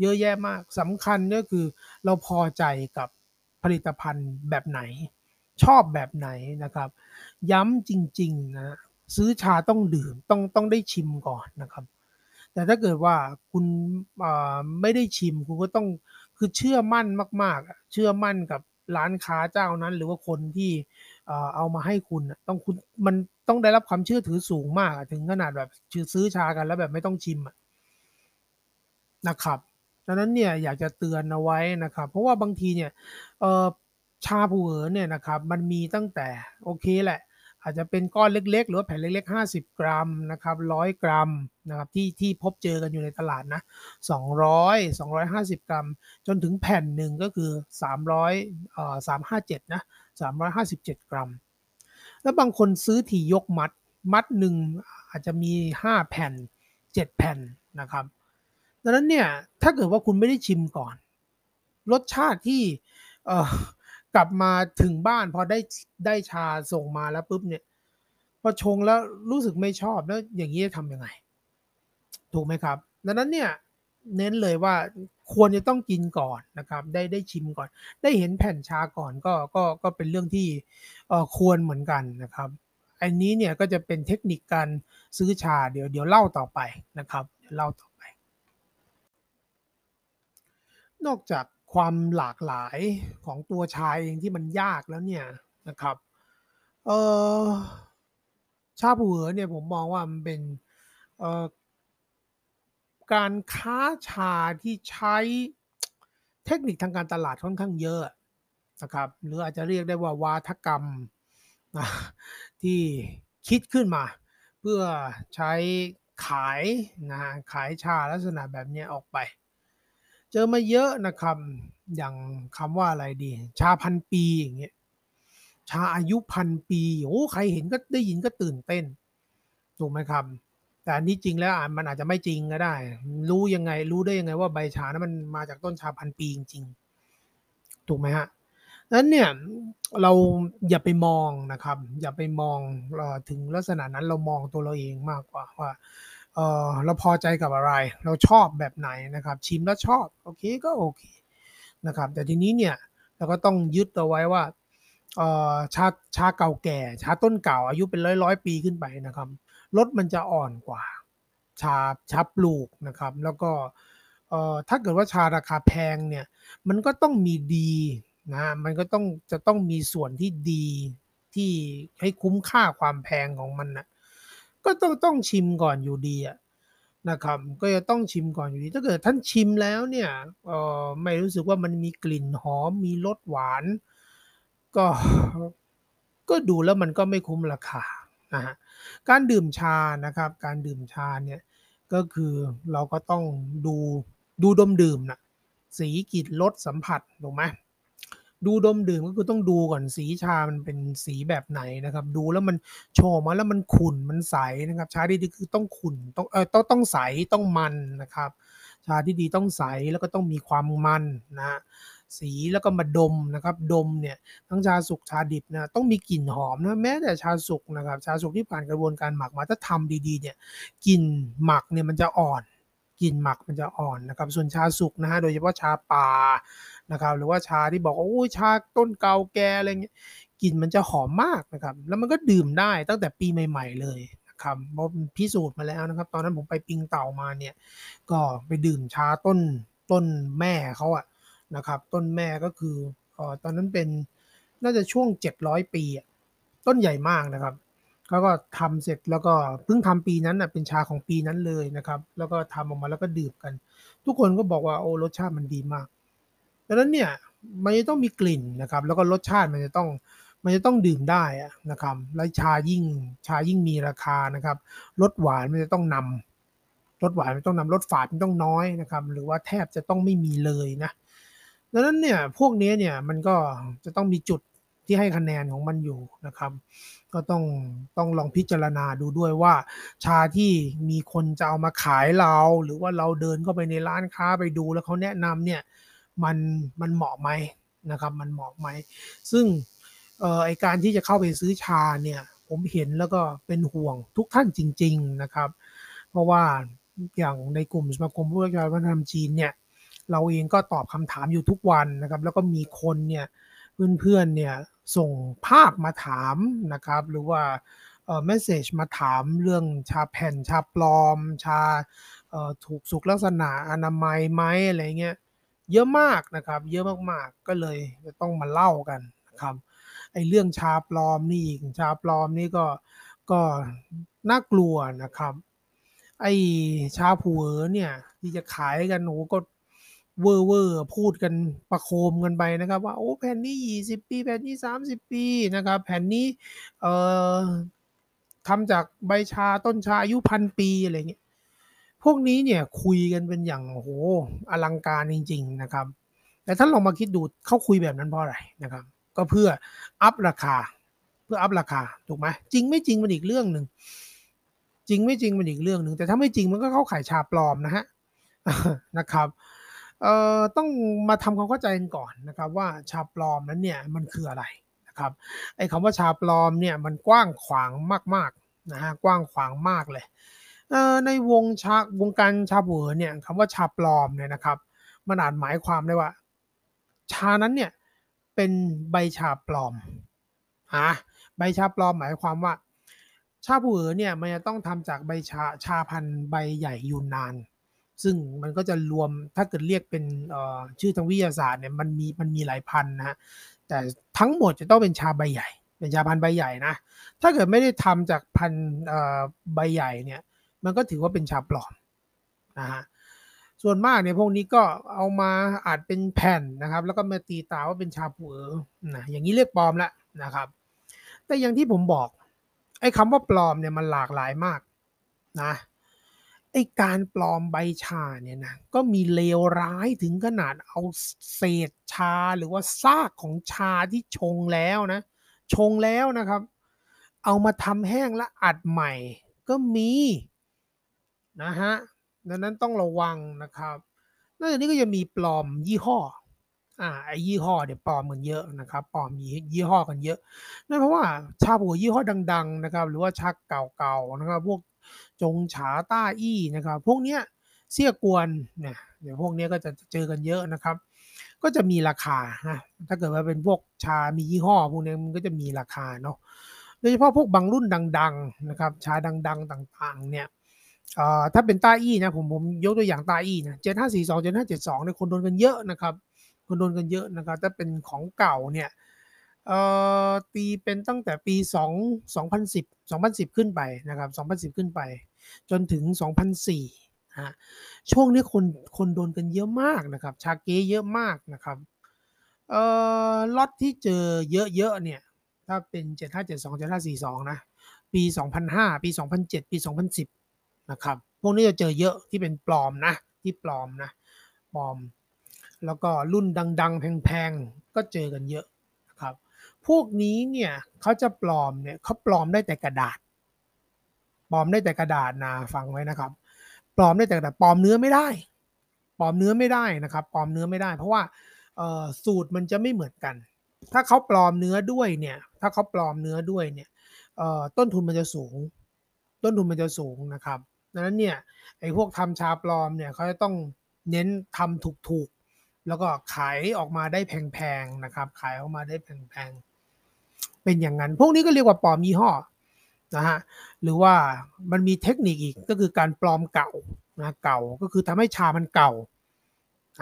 เยอะแยะมากสำคัญก็คือเราพอใจกับผลิตภัณฑ์แบบไหน ชอบแบบไหนนะครับ ย้ำจริง ๆ นะ ซื้อชาต้องดื่มต้องต้องได้ชิมก่อนนะครับ แต่ถ้าเกิดว่าคุณไม่ได้ชิมคุณก็ต้องคือเชื่อมั่นมาก ๆ เชื่อมั่นกับร้านค้าเจ้านั้น หรือว่าคนที่เอามาให้คุณต้องคุณมันต้องได้รับความเชื่อถือสูงมาก ถึงขนาดแบบซื้อชากันแล้วแบบไม่ต้องชิมนะครับดังนั้นเนี่ยอยากจะเตือนเอาไว้นะครับ เพราะว่าบางทีเนี่ยชาผูเอ๋อเนี่ยนะครับ มันมีตั้งแต่โอเคแหละ อาจจะเป็นก้อนเล็ก ๆ หรือแผ่นเล็ก ๆ 50 กรัมนะครับ100กรัมนะครับที่ที่พบเจอกันอยู่ในตลาดนะ200 250 กรัม จนถึงแผ่นหนึ่งก็คือ300เอ่อ357นะ357 กรัม แล้วบางคนซื้อถี่ยกมัดมัดหนึ่งอาจจะมี 5 แผ่น 7 แผ่นนะครับดังนั้นเนี่ยถ้าเกิดว่าคุณไม่ได้ชิมก่อน รสชาติที่เอ่อ กลับมาถึงบ้านพอได้ได้ชาส่งมาแล้วปุ๊บเนี่ยพอชงแล้วรู้สึกไม่ชอบแล้วอย่างนี้จะทำยังไง ถูกไหมครับ ดังนั้นเนี่ยเน้นเลยว่าควรจะต้องกินก่อนนะครับ ได้ได้ชิมก่อน ได้เห็นแผ่นชาก่อนก็ก็ก็เป็นเรื่องที่เออควรเหมือนกันนะครับอันนี้เนี่ยก็จะเป็นเทคนิคการซื้อชาเดี๋ยวเดี๋ยวเล่าต่อไปนะครับเดี๋ยวเล่าต่อไป นอกจาก ความหลากหลายของตัวชายเองที่มันยากแล้วเนี่ยนะครับเออชาผูเหอเนี่ยผมมองว่ามันเป็นเอ่อการค้าชาที่ใช้เทคนิคทางการตลาดค่อนข้างเยอะนะครับหรืออาจจะเรียกได้ว่าวาทกรรมนะที่คิดขึ้นมา เพื่อใช้ขายนะขายชาลักษณะแบบนี้ออกไป เจอมาเยอะนะครับ อย่างคำว่าอะไรดี ชาพันปีอย่างเงี้ยชาอายุพันปีโอ้ใครเห็นก็ได้ยินก็ตื่นเต้นถูกไหมครับ แต่อันนี้จริงแล้วมันอาจจะไม่จริงก็ได้ รู้ยังไง รู้ได้ยังไงว่าใบชานั้นมันมาจากต้นชาพันปีจริงๆถูกไหมฮะนั้นเนี่ยเราอย่าไปมองนะครับ อย่าไปมองถึงลักษณะนั้นเรามองตัวเราเองมากกว่าว่า เออเราพอใจกับอะไร เราชอบแบบไหนนะครับ ชิมแล้วชอบโอเคก็โอเคนะครับ แต่ทีนี้เนี่ยเราก็ต้องยึดเอาไว้ว่าเออชาชาเก่าแก่ ชาต้นเก่าอายุเป็นร้อยร้อยปีขึ้นไปนะครับรสมันจะอ่อนกว่า ชาชาปลูกนะครับ แล้วก็เอ่อถ้าเกิดว่าชาราคาแพงเนี่ย มันก็ต้องมีดีนะมันก็ต้องจะต้องมีส่วนที่ดีที่ให้คุ้มค่าความแพงของมันนะ ก็ต้องต้องชิมก่อนอยู่ดีอะนะครับก็จะต้องชิมก่อนอยู่ดี ถ้าเกิดท่านชิมแล้วเนี่ยเออไม่รู้สึกว่ามันมีกลิ่นหอมมีรสหวาน ก็ก็ดูแล้วมันก็ไม่คุ้มราคานะฮะการดื่มชานะครับ การดื่มชาเนี่ยก็คือเราก็ต้องดูดูดมดื่มนะสีกลิ่นรสสัมผัสถูกไหม ดูดมดื่มก็คือต้องดูก่อนสีชามันเป็นสีแบบไหนนะครับ ดูแล้วมันโชว์มาแล้วมันขุ่นมันใสนะครับ ชาที่ดีคือต้องขุ่นต้องเออต้องต้องใสต้องมันนะครับ ชาที่ดีต้องใสแล้วก็ต้องมีความมันนะสีแล้วก็มาดมนะครับ ดมเนี่ยทั้งชาสุกชาดิบนะต้องมีกลิ่นหอมนะแม้แต่ชาสุกนะครับ ชาสุกที่ผ่านกระบวนการหมักมาถ้าทำดีๆเนี่ยกลิ่นหมักเนี่ยมันจะอ่อนกลิ่นหมักมันจะอ่อนนะครับ ส่วนชาสุกนะฮะโดยเฉพาะชาป่า นะครับ หรือว่าชาที่บอกว่าโอ้ยชาต้นเก่าแก่อะไรเงี้ยกลิ่นมันจะหอมมากนะครับ แล้วมันก็ดื่มได้ตั้งแต่ปีใหม่ ๆ เลยนะครับเพราะพิสูจน์มาแล้วนะครับ ตอนนั้นผมไปปิงเต่ามาเนี่ย ก็ไปดื่มชาต้นต้นแม่เขาอะนะครับ ต้นแม่ก็คืออตอนนั้นเป็นน่าจะช่วง 700 ปีอะต้นใหญ่มากนะครับเขาก็ทำเสร็จแล้วก็เพิ่งทำปีนั้นอะเป็นชาของปีนั้นเลยนะครับ แล้วก็ทำออกมาแล้วก็ดื่มกัน ทุกคนก็บอกว่าโอ้รสชาติมันดีมาก ดังนั้นเนี่ยมันจะต้องมีกลิ่นนะครับ แล้วก็รสชาติมันจะต้องมันจะต้องดื่มได้นะครับ แล้วชายิ่งชายิ่งมีราคานะครับรสหวานมันจะต้องนำรสหวานมันต้องนำรสฝาดมันต้องน้อยนะครับ หรือว่าแทบจะต้องไม่มีเลยนะดังนั้นเนี่ยพวกนี้เนี่ยมันก็จะต้องมีจุดที่ให้คะแนนของมันอยู่นะครับ ก็ต้องต้องลองพิจารณาดูด้วยว่า ชาที่มีคนจะเอามาขายเรา หรือว่าเราเดินเข้าไปในร้านค้าไปดูแล้วเขาแนะนำเนี่ย มันมันเหมาะไหมนะครับมันเหมาะไหม ซึ่งออไอการที่จะเข้าไปซื้อชาเนี่ยผมเห็นแล้วก็เป็นห่วงทุกท่านจริง ๆนะครับ เพราะว่าอย่างในกลุ่มสมาคมผู้ประกอบการวัฒนธรรมจีนเนี่ยเราเองก็ตอบคำถามอยู่ทุกวันนะครับ แล้วก็มีคนเนี่ยเพื่อนๆเนี่ยส่งภาพมาถามนะครับ หรือว่าเอ่อเมสเซจมาถามเรื่องชาแผ่นชาปลอม ชาเอ่อถูกสุขลักษณะอนามัยไหมอะไรเงี้ย เยอะมากนะครับ เยอะมากๆก็เลยจะต้องมาเล่ากันนะครับไอ้เรื่องชาปลอมนี่อีกชาปลอมนี่ก็ก็น่ากลัวนะครับ ไอ้ชาผัวเนี่ยที่จะขายกันโอ้ก็เวอร์เวอร์พูดกันประโคมกันไปนะครับ ว่าโอ้แผ่นนี้20ปีแผ่นนี้30ปีนะครับ แผ่นนี้เอ่อทำจากใบชาต้นชาอายุพันปีอะไรเงี้ย พวกนี้เนี่ยคุยกันเป็นอย่างโอ้โหอลังการจริง ๆ นะครับ แต่ท่านลองมาคิดดูเขาคุยแบบนั้นเพราะอะไรนะครับ ก็เพื่ออัพราคา เพื่ออัพราคาถูกไหมจริงไม่จริงมันอีกเรื่องหนึ่งจริงไม่จริงมันอีกเรื่องหนึ่งแต่ถ้าไม่จริงมันก็เข้าขายชาปลอมนะฮะนะครับเอ่อต้องมาทำความเข้าใจกันก่อนนะครับ ว่าชาปลอมนั้นเนี่ยมันคืออะไรนะครับไอ้คำว่าชาปลอมเนี่ยมันกว้างขวางมากๆนะฮะกว้างขวางมากเลย ในวงชาวงการชาผู่เอ๋อร์เนี่ยคำว่าชาปลอมเนี่ยนะครับ มันอาจหมายความได้ว่า ชานั้นเนี่ยเป็นใบชาปลอมฮะใบชาปลอมหมายความว่า ชาผู่เอ๋อร์เนี่ยมันจะต้องทำจากใบชาชาพันธุ์ใบใหญ่ยูนนาน ซึ่งมันก็จะรวมถ้าเกิดเรียกเป็นชื่อทางวิทยาศาสตร์เนี่ยมันมีมันมีหลายพันนะฮะแต่ทั้งหมดจะต้องเป็นชาใบใหญ่เป็นชาพันธุ์ใบใหญ่นะ ถ้าเกิดไม่ได้ทำจากพันธุ์ใบใหญ่เนี่ย มันก็ถือว่าเป็นชาปลอมนะฮะส่วนมากเนี่ยพวกนี้ก็เอามาอาจเป็นแผ่นนะครับ แล้วก็มาตีตาว่าเป็นชาผัวนะอย่างนี้เรียกปลอมล้วนะครับ แต่อย่างที่ผมบอกไอ้คำว่าปลอมเนี่ยมันหลากหลายมากนะไอ้การปลอมใบชาเนี่ยนะก็มีเลวร้ายถึงขนาดเอาเศษชาหรือว่าซากของชาที่ชงแล้วนะชงแล้วนะครับ เอามาทำแห้งและอัดใหม่ก็มี นะฮะดังนั้นต้องระวังนะครับนอกจากนี้ก็จะมีปลอมยี่ห้ออ่าไอ้ยี่ห้อเนี่ยปลอมมันเยอะนะครับปลอมยี่ห้อกันเยอะนั่นเพราะว่าชาผัวยี่ห้อดัง ๆนะครับ หรือว่าชาเก่าๆนะครับ พวกจงฉาต้าอี้นะครับ พวกเนี้ยเสี่ยกวนเนี่ยเดี๋ยวพวกนี้ก็จะเจอกันเยอะนะครับ ก็จะมีราคานะถ้าเกิดว่าเป็นพวกชามียี่ห้อพวกนี้มันก็จะมีราคาเนาะโดยเฉพาะพวกบางรุ่นดัง ๆนะครับ ชาดัง ๆ ต่าง ๆ เนี่ย ถ้าเป็นต้าอี้นะผมผมยกตัวอย่างต้าอี้นะเจ็ดห้าสี่สองเจ็ดห้าเจ็ดสองเนี่ยคนโดนกันเยอะนะครับ คนโดนกันเยอะนะครับถ้าเป็นของเก่าเนี่ยตีเป็นตั้งแต่ปี 2 2010 2010 ขึ้นไปนะครับ 2010 ขึ้นไป จนถึง 2004ฮะช่วงนี้คนคนโดนกันเยอะมากนะครับ ชาเก้เยอะมากนะครับเอ่อล็อตที่เจอเยอะๆเนี่ย ถ้าเป็น 7572 7542 นะ ปี 2005 ปี 2007 ปี 2010 นะครับ พวกนี้จะเจอเยอะที่เป็นปลอมนะ ที่ปลอมนะ ปลอม แล้วก็รุ่นดัง ๆ แพงๆ ก็เจอกันเยอะนะครับ พวกนี้เนี่ยเขาจะปลอมเนี่ยเขาปลอมได้แต่กระดาษ ปลอมได้แต่กระดาษนะฟังไว้นะครับ ปลอมได้แต่กระดาษปลอมเนื้อไม่ได้ ปลอมเนื้อไม่ได้นะครับ ปลอมเนื้อไม่ได้ เพราะว่าสูตรมันจะไม่เหมือนกัน ถ้าเขาปลอมเนื้อด้วยเนี่ย ถ้าเขาปลอมเนื้อด้วยเนี่ยต้นทุนมันจะสูง ต้นทุนมันจะสูงนะครับ ดังนั้นเนี่ยไอ้พวกทำชาปลอมเนี่ยเขาจะต้องเน้นทำถูกๆ แล้วก็ขายออกมาได้แพงๆนะครับ ขายออกมาได้แพงๆ เป็นอย่างนั้น พวกนี้ก็เรียกว่าปลอมยี่ห้อนะฮะหรือว่ามันมีเทคนิคอีกก็คือการปลอมเก่านะเก่าก็คือทำให้ชามันเก่า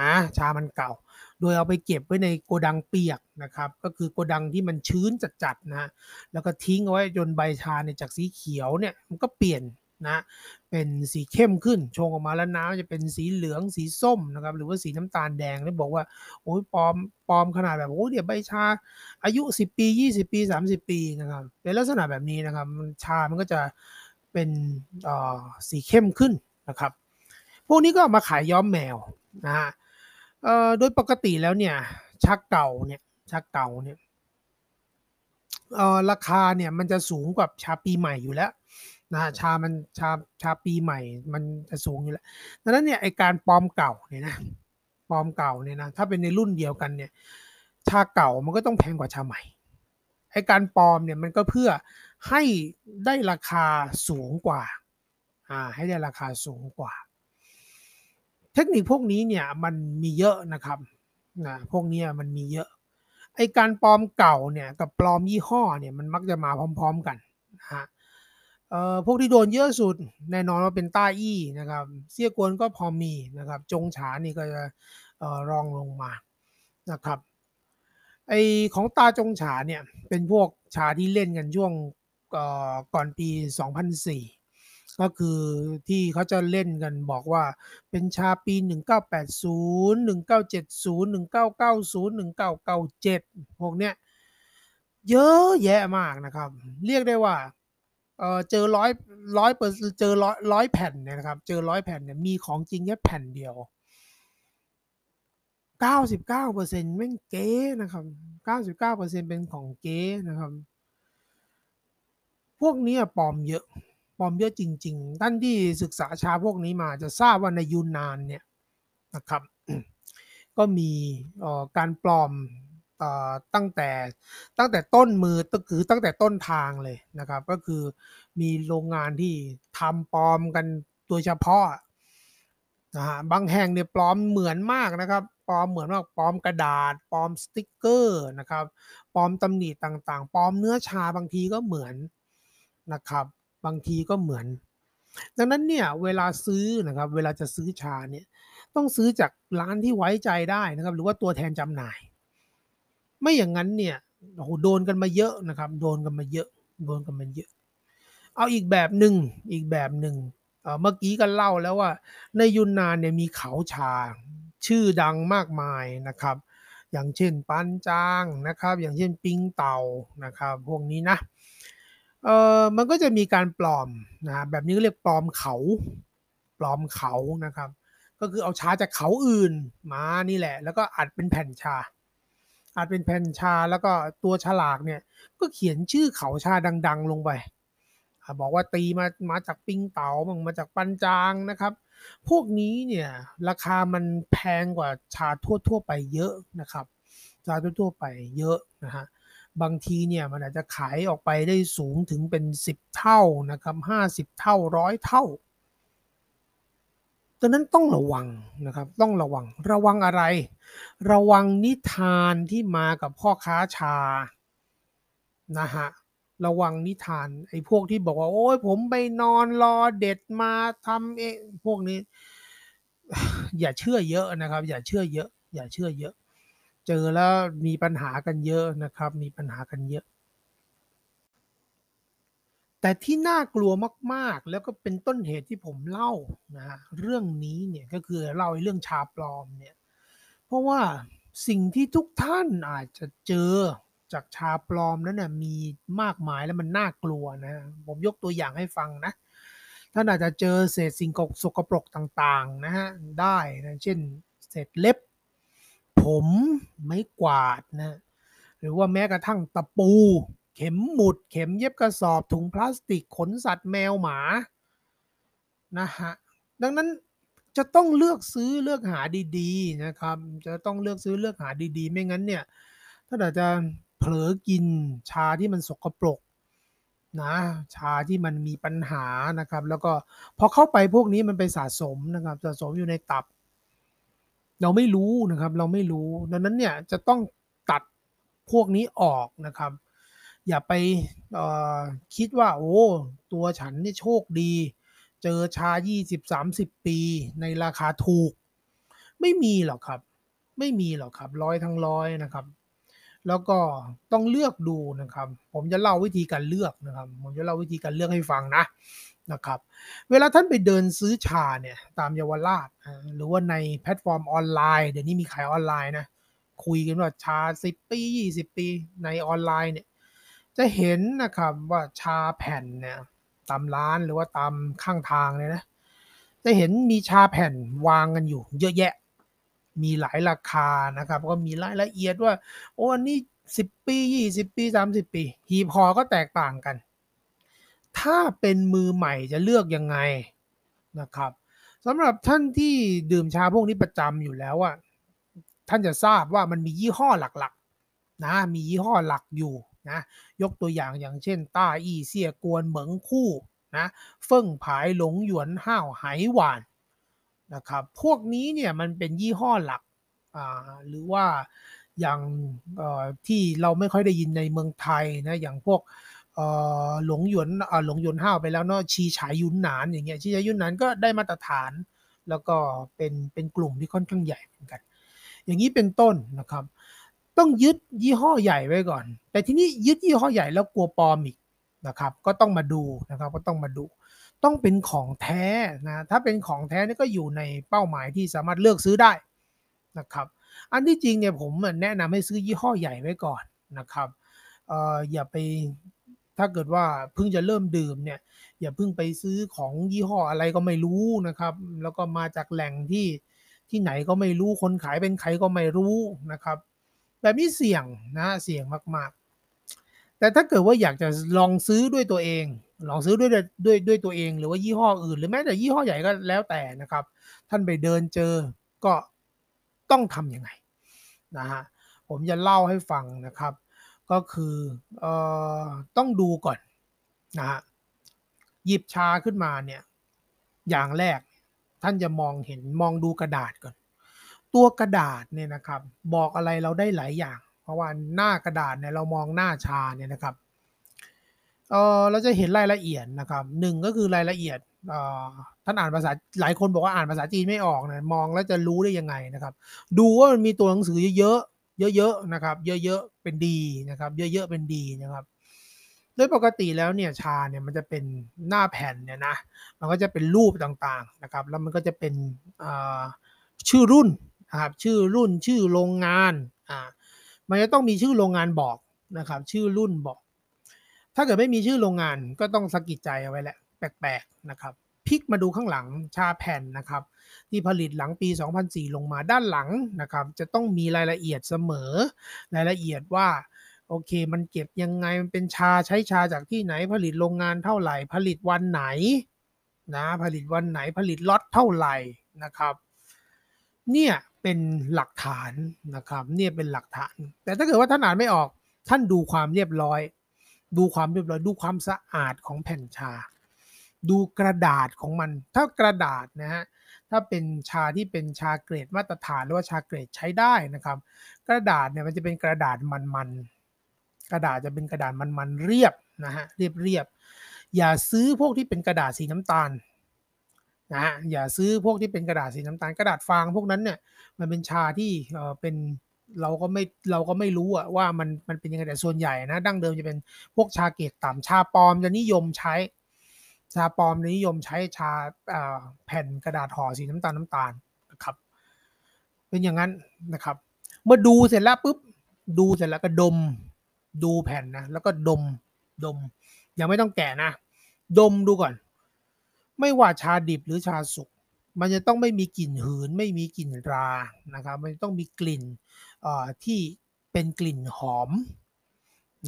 นะชามันเก่า โดยเอาไปเก็บไว้ในโกดังเปียกนะครับ ก็คือโกดังที่มันชื้นจัดๆนะแล้วก็ทิ้งเอาไว้จนใบชาเนี่ยจากสีเขียวเนี่ยมันก็เปลี่ยน นะ เป็นสีเข้มขึ้น ชงออกมาแล้วน้ำจะเป็นสีเหลืองสีส้มนะครับ หรือว่าสีน้ำตาลแดงแล้วบอกว่าโอ้ยปลอมปลอมขนาดแบบโอ้ยเดี๋ยวใบชา อายุ 10 ปี 20 ปี 30 ปีนะครับเป็นลักษณะแบบนี้นะครับชามันก็จะเป็นสีเข้มขึ้นนะครับ พวกนี้ก็มาขายย้อมแมวนะฮะโดยปกติแล้วเนี่ยชักเก่าเนี่ยชักเก่าเนี่ยราคาเนี่ยมันจะสูงกว่าชาปีใหม่อยู่แล้ว นะชามันชาชาปีใหม่มันจะสูงอยู่แล้วดังนั้นเนี่ยไอการปลอมเก่าเนี่ยนะปลอมเก่าเนี่ยนะถ้าเป็นในรุ่นเดียวกันเนี่ยชาเก่ามันก็ต้องแพงกว่าชาใหม่ไอการปลอมเนี่ยมันก็เพื่อให้ได้ราคาสูงกว่าอ่าให้ได้ราคาสูงกว่า เทคนิคพวกนี้เนี่ยมันมีเยอะนะครับนะพวกนี้มันมีเยอะไอการปลอมเก่าเนี่ยกับปลอมยี่ห้อเนี่ยมันมักจะมาพร้อม ๆกันนะฮะ เอ่อพวกที่โดนเยอะสุดแน่นอนว่าเป็นต้าอี้นะครับเซี่ยกวนก็พอมีนะครับ จงฉานี่ก็จะเอ่อรองลงมานะครับไอของตาจงฉาเนี่ยเป็นพวกชาที่เล่นกันช่วงก่อนปี 2004 ก็คือที่เขาจะเล่นกันบอกว่าเป็นชาปี 1980 1970 1990 1997 พวกเนี้ยเยอะแยะมากนะครับ เรียกได้ว่า เออเจอร้อยร้อยเปอร์เจอร้อยร้อยแผ่นเนี่ยนะครับ เจอร้อยแผ่นเนี่ยมีของจริงแค่แผ่นเดียวเก้าสิบเก้าเปอร์เซ็นต์แม่งเก๊นะครับเก้าสิบเก้าเปอร์เซ็นต์เป็นของเก๊นะครับ พวกนี้ปลอมเยอะปลอมเยอะจริง ๆ ท่านที่ศึกษาชาพวกนี้มาจะทราบว่าในยูนนานเนี่ยนะครับ ก็มีการปลอม ตั้งแต่ตั้งแต่ต้นมือก็คือตั้งแต่ต้นทางเลยนะครับ ก็คือมีโรงงานที่ทำปลอมกันโดยเฉพาะนะฮะบางแห่งเนี่ยปลอมเหมือนมากนะครับปลอมเหมือนมากปลอมกระดาษปลอมสติกเกอร์นะครับปลอมตำหนิต่างๆปลอมเนื้อชาบางทีก็เหมือนนะครับ บางทีก็เหมือน ดังนั้นเนี่ยเวลาซื้อนะครับเวลาจะซื้อชาเนี่ยต้องซื้อจากร้านที่ไว้ใจได้นะครับ หรือว่าตัวแทนจำหน่าย ไม่อย่างนั้นเนี่ยโอ้โหโดนกันมาเยอะนะครับ โดนกันมาเยอะโดนกันมาเยอะ เอาอีกแบบหนึ่งอีกแบบหนึ่งเมื่อกี้ก็เล่าแล้วว่า ในยุนนานเนี่ยมีเขาชาชื่อดังมากมายนะครับ อย่างเช่นปันจางนะครับ อย่างเช่นปิงเต่านะครับ พวกนี้นะเออมันก็จะมีการปลอมนะแบบนี้เรียกปลอมเขาปลอมเขานะครับ ก็คือเอาชาจากเขาอื่นมานี่แหละ แล้วก็อัดเป็นแผ่นชา อาจเป็นแผ่นชาแล้วก็ตัวฉลากเนี่ยก็เขียนชื่อเขาชาดัง ๆ ลงไปบอกว่าตีมามาจากปิงเต๋าบางมาจากปันจางนะครับ พวกนี้เนี่ยราคามันแพงกว่าชาทั่วๆไปเยอะนะครับ ชาทั่วๆไปเยอะนะฮะบางทีเนี่ยมันอาจจะขายออกไปได้สูงถึงเป็น 10 เท่านะครับ50 เท่าร้อยเท่า ดังนั้นต้องระวังนะครับ ต้องระวัง ระวังอะไร ระวังนิทานที่มากับพ่อค้าชา นะฮะ ระวังนิทาน ไอ้พวกที่บอกว่า โอ้ยผมไปนอนรอเด็ดมาทำเองพวกนี้ อย่าเชื่อเยอะนะครับ อย่าเชื่อเยอะ อย่าเชื่อเยอะ เจอแล้วมีปัญหากันเยอะนะครับ มีปัญหากันเยอะ แต่ที่น่ากลัวมากๆ แล้วก็เป็นต้นเหตุที่ผมเล่านะเรื่องนี้เนี่ยก็คือเล่าเรื่องชาปลอมเนี่ยเพราะว่าสิ่งที่ทุกท่านอาจจะเจอจากชาปลอมนั้นน่ะมีมากมายแล้วมันน่ากลัวนะผมยกตัวอย่างให้ฟังนะท่านอาจจะเจอเศษสิ่งกสกปรกต่างๆนะฮะได้นะเช่นเศษเล็บ ผมไม้กวาดนะหรือว่าแม้กระทั่งตะปู เข็มหมุด เข็มเย็บกระสอบ ถุงพลาสติก ขนสัตว์แมวหมา นะฮะ ดังนั้นจะต้องเลือกซื้อเลือกหาดีๆนะครับ จะต้องเลือกซื้อเลือกหาดีๆ ไม่งั้นเนี่ย ถ้าอาจจะเผลอกินชาที่มันสกปรกนะชาที่มันมีปัญหานะครับ แล้วก็พอเข้าไปพวกนี้มันไปสะสมนะครับ สะสมอยู่ในตับ เราไม่รู้นะครับ เราไม่รู้ ดังนั้นเนี่ยจะต้องตัดพวกนี้ออกนะครับ อย่าไปคิดว่าโอ้ตัวฉันนี่โชคดี เจอชา 20-30 ปีในราคาถูก ไม่มีหรอกครับ ไม่มีหรอกครับร้อยทั้งร้อยนะครับ แล้วก็ต้องเลือกดูนะครับ ผมจะเล่าวิธีการเลือกนะครับ ผมจะเล่าวิธีการเลือกให้ฟังนะนะครับ เวลาท่านไปเดินซื้อชาเนี่ยตามเยาวราชหรือว่าในแพลตฟอร์มออนไลน์เดี๋ยวนี้มีขายออนไลน์นะคุยกันว่าชา 10 ปี 20 ปีในออนไลน์เนี่ย จะเห็นนะครับว่าชาแผ่นเนี่ยตามร้านหรือว่าตามข้างทางเลยนะจะเห็นมีชาแผ่นวางกันอยู่ เยอะแยะ มีหลายราคานะครับ ก็มีรายละเอียดว่า โอ้อันนี้สิบปียี่สิบปีสามสิบปี หีบห่อก็แตกต่างกัน ถ้าเป็นมือใหม่จะเลือกยังไงนะครับสำหรับท่านที่ดื่มชาพวกนี้ประจำอยู่แล้วอะท่านจะทราบว่ามันมียี่ห้อหลักๆนะมียี่ห้อหลักอยู่ นะยกตัวอย่างอย่างเช่น ต้าอี้เสียกวนเหมิงคู่นะเฟิ่งผายหลงหยวนห้าวไหหวานนะครับพวกนี้เนี่ยมันเป็นยี่ห้อหลักอ่าหรือว่าอย่างที่เราไม่ค่อยได้ยินในเมืองไทยนะอย่างพวกหลงหยวนหลงหยวนห้าวไปแล้วเนาะชีฉายยุนหนานอย่างเงี้ยชีฉายยุนหนานก็ได้มาตรฐาน แล้วก็เป็นเป็นกลุ่มที่ค่อนข้างใหญ่เหมือนกัน อย่างนี้เป็นต้นนะครับ ต้องยึดยี่ห้อใหญ่ไว้ก่อน แต่ทีนี้ยึดยี่ห้อใหญ่แล้วกลัวปลอมอีกนะครับ ก็ต้องมาดูนะครับก็ต้องมาดู ต้องเป็นของแท้นะถ้าเป็นของแท้นี่ก็อยู่ในเป้าหมายที่สามารถเลือกซื้อได้นะครับ อันที่จริงเนี่ยผมแนะนำให้ซื้อยี่ห้อใหญ่ไว้ก่อนนะครับเอ่ออย่าไปถ้าเกิดว่าเพิ่งจะเริ่มดื่มเนี่ยอย่าเพิ่งไปซื้อของยี่ห้ออะไรก็ไม่รู้นะครับ แล้วก็มาจากแหล่งที่ที่ไหนก็ไม่รู้คนขายเป็นใครก็ไม่รู้นะครับ แบบนี้เสี่ยงนะเสี่ยงมากๆ แต่ถ้าเกิดว่าอยากจะลองซื้อด้วยตัวเอง ลองซื้อด้วยด้วยด้วยตัวเอง หรือว่ายี่ห้ออื่น หรือแม้แต่ยี่ห้อใหญ่ก็แล้วแต่นะครับ ท่านไปเดินเจอก็ต้องทำยังไงนะฮะผมจะเล่าให้ฟังนะครับ ก็คือเอ่อต้องดูก่อนนะฮะหยิบชาขึ้นมาเนี่ยอย่างแรกท่านจะมองเห็นมองดูกระดาษก่อน ตัวกระดาษเนี่ยนะครับบอกอะไรเราได้หลายอย่าง เพราะว่าหน้ากระดาษเนี่ยเรามองหน้าชาเนี่ยนะครับเออเราจะเห็นรายละเอียดนะครับหนึ่งก็คือรายละเอียดเออท่านอ่านภาษาหลายคนบอกว่าอ่านภาษาจีนไม่ออกนะมองแล้วจะรู้ได้ยังไงนะครับ ดูว่ามันมีตัวหนังสือเยอะๆเยอะๆนะครับ เยอะๆเป็นดีนะครับ เยอะๆเป็นดีนะครับโดยปกติแล้วเนี่ยชาเนี่ยมันจะเป็นหน้าแผ่นเนี่ยนะมันก็จะเป็นรูปต่างๆนะครับแล้วมันก็จะเป็นชื่อรุ่น นะครับชื่อรุ่นชื่อโรงงานอ่ามันจะต้องมีชื่อโรงงานบอกนะครับชื่อรุ่นบอก ถ้าเกิดไม่มีชื่อโรงงานก็ต้องสกิดใจเอาไว้แหละแปลกๆนะครับพลิกมาดูข้างหลังชาแผ่นนะครับ ที่ผลิตหลังปี 2004 ลงมาด้านหลังนะครับ จะต้องมีรายละเอียดเสมอ รายละเอียดว่าโอเค มันเก็บยังไงมันเป็นชาใช้ชาจากที่ไหนผลิตโรงงานเท่าไหร่ ผลิตวันไหนนะผลิตวันไหนผลิตล็อตเท่าไหร่นะครับ เนี่ย เป็นหลักฐานนะครับ เนี่ยเป็นหลักฐาน แต่ถ้าเกิดว่าท่านอ่านไม่ออก ท่านดูความเรียบร้อย ดูความเรียบร้อยดูความสะอาดของแผ่นชา ดูกระดาษของมัน ถ้ากระดาษนะฮะถ้าเป็นชาที่เป็นชาเกรดมาตรฐานหรือว่าชาเกรดใช้ได้นะครับ กระดาษเนี่ยมันจะเป็นกระดาษมันๆกระดาษจะเป็นกระดาษมันๆเรียบนะฮะเรียบเรียบอย่าซื้อพวกที่เป็นกระดาษสีน้ำตาล นะฮะอย่าซื้อพวกที่เป็นกระดาษสีน้ำตาลกระดาษฟางพวกนั้นเนี่ยมันเป็นชาที่เออเป็นเราก็ไม่เราก็ไม่รู้อะว่ามันมันเป็นยังไงแต่ส่วนใหญ่นะดั้งเดิมจะเป็นพวกชาเกตต่ำชาปลอมจะนิยมใช้ ชาปลอมนิยมใช้ชาแผ่นกระดาษห่อสีน้ำตาลน้ำตาลนะครับ เป็นอย่างนั้นนะครับ เมื่อดูเสร็จแล้วปุ๊บดูเสร็จแล้วก็ดมดูแผ่นนะแล้วก็ดมดมยังไม่ต้องแกะนะ ดมดูก่อน ไม่ว่าชาดิบหรือชาสุกมันจะต้องไม่มีกลิ่นหืน ไม่มีกลิ่นรานะครับ มันต้องมีกลิ่นที่เป็นกลิ่นหอม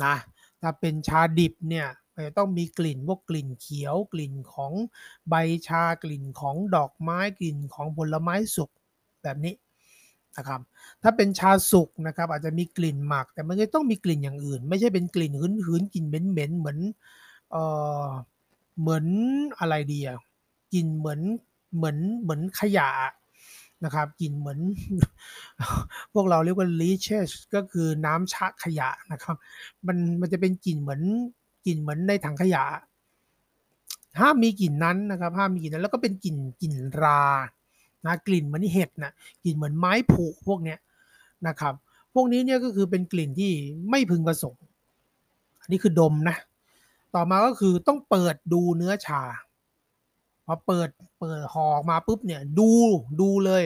นะถ้าเป็นชาดิบเนี่ยมันจะต้องมีกลิ่นพวกกลิ่นเขียว กลิ่นของใบชากลิ่นของดอกไม้กลิ่นของผลไม้สุกแบบนี้นะครับถ้าเป็นชาสุกนะครับอาจจะมีกลิ่นหมัก แต่มันจะต้องมีกลิ่นอย่างอื่น ไม่ใช่เป็นกลิ่นหืนๆกลิ่นเหม็นๆเหมือนเออ เหมือนอะไรดีอะกลิ่นเหมือนเหมือนเหมือนขยะนะครับกลิ่นเหมือน พวกเราเรียกว่า leachage ก็คือน้ำชะขยะนะครับ มันมันจะเป็นกลิ่นเหมือนกลิ่นเหมือนในถังขยะ ห้ามมีกลิ่นนั้นนะครับห้ามมีกลิ่นนั้นแล้วก็เป็นกลิ่นกลิ่นรานะกลิ่นเหมือนเห็ดนะกลิ่นเหมือนไม้ผุพวกเนี้ยนะครับ พวกนี้เนี่ยก็คือเป็นกลิ่นที่ไม่พึงประสงค์ อันนี้คือดมนะ ต่อมาก็คือต้องเปิดดูเนื้อชาพอเปิดเปิดห่อออกมาปุ๊บเนี่ยดูดูเลย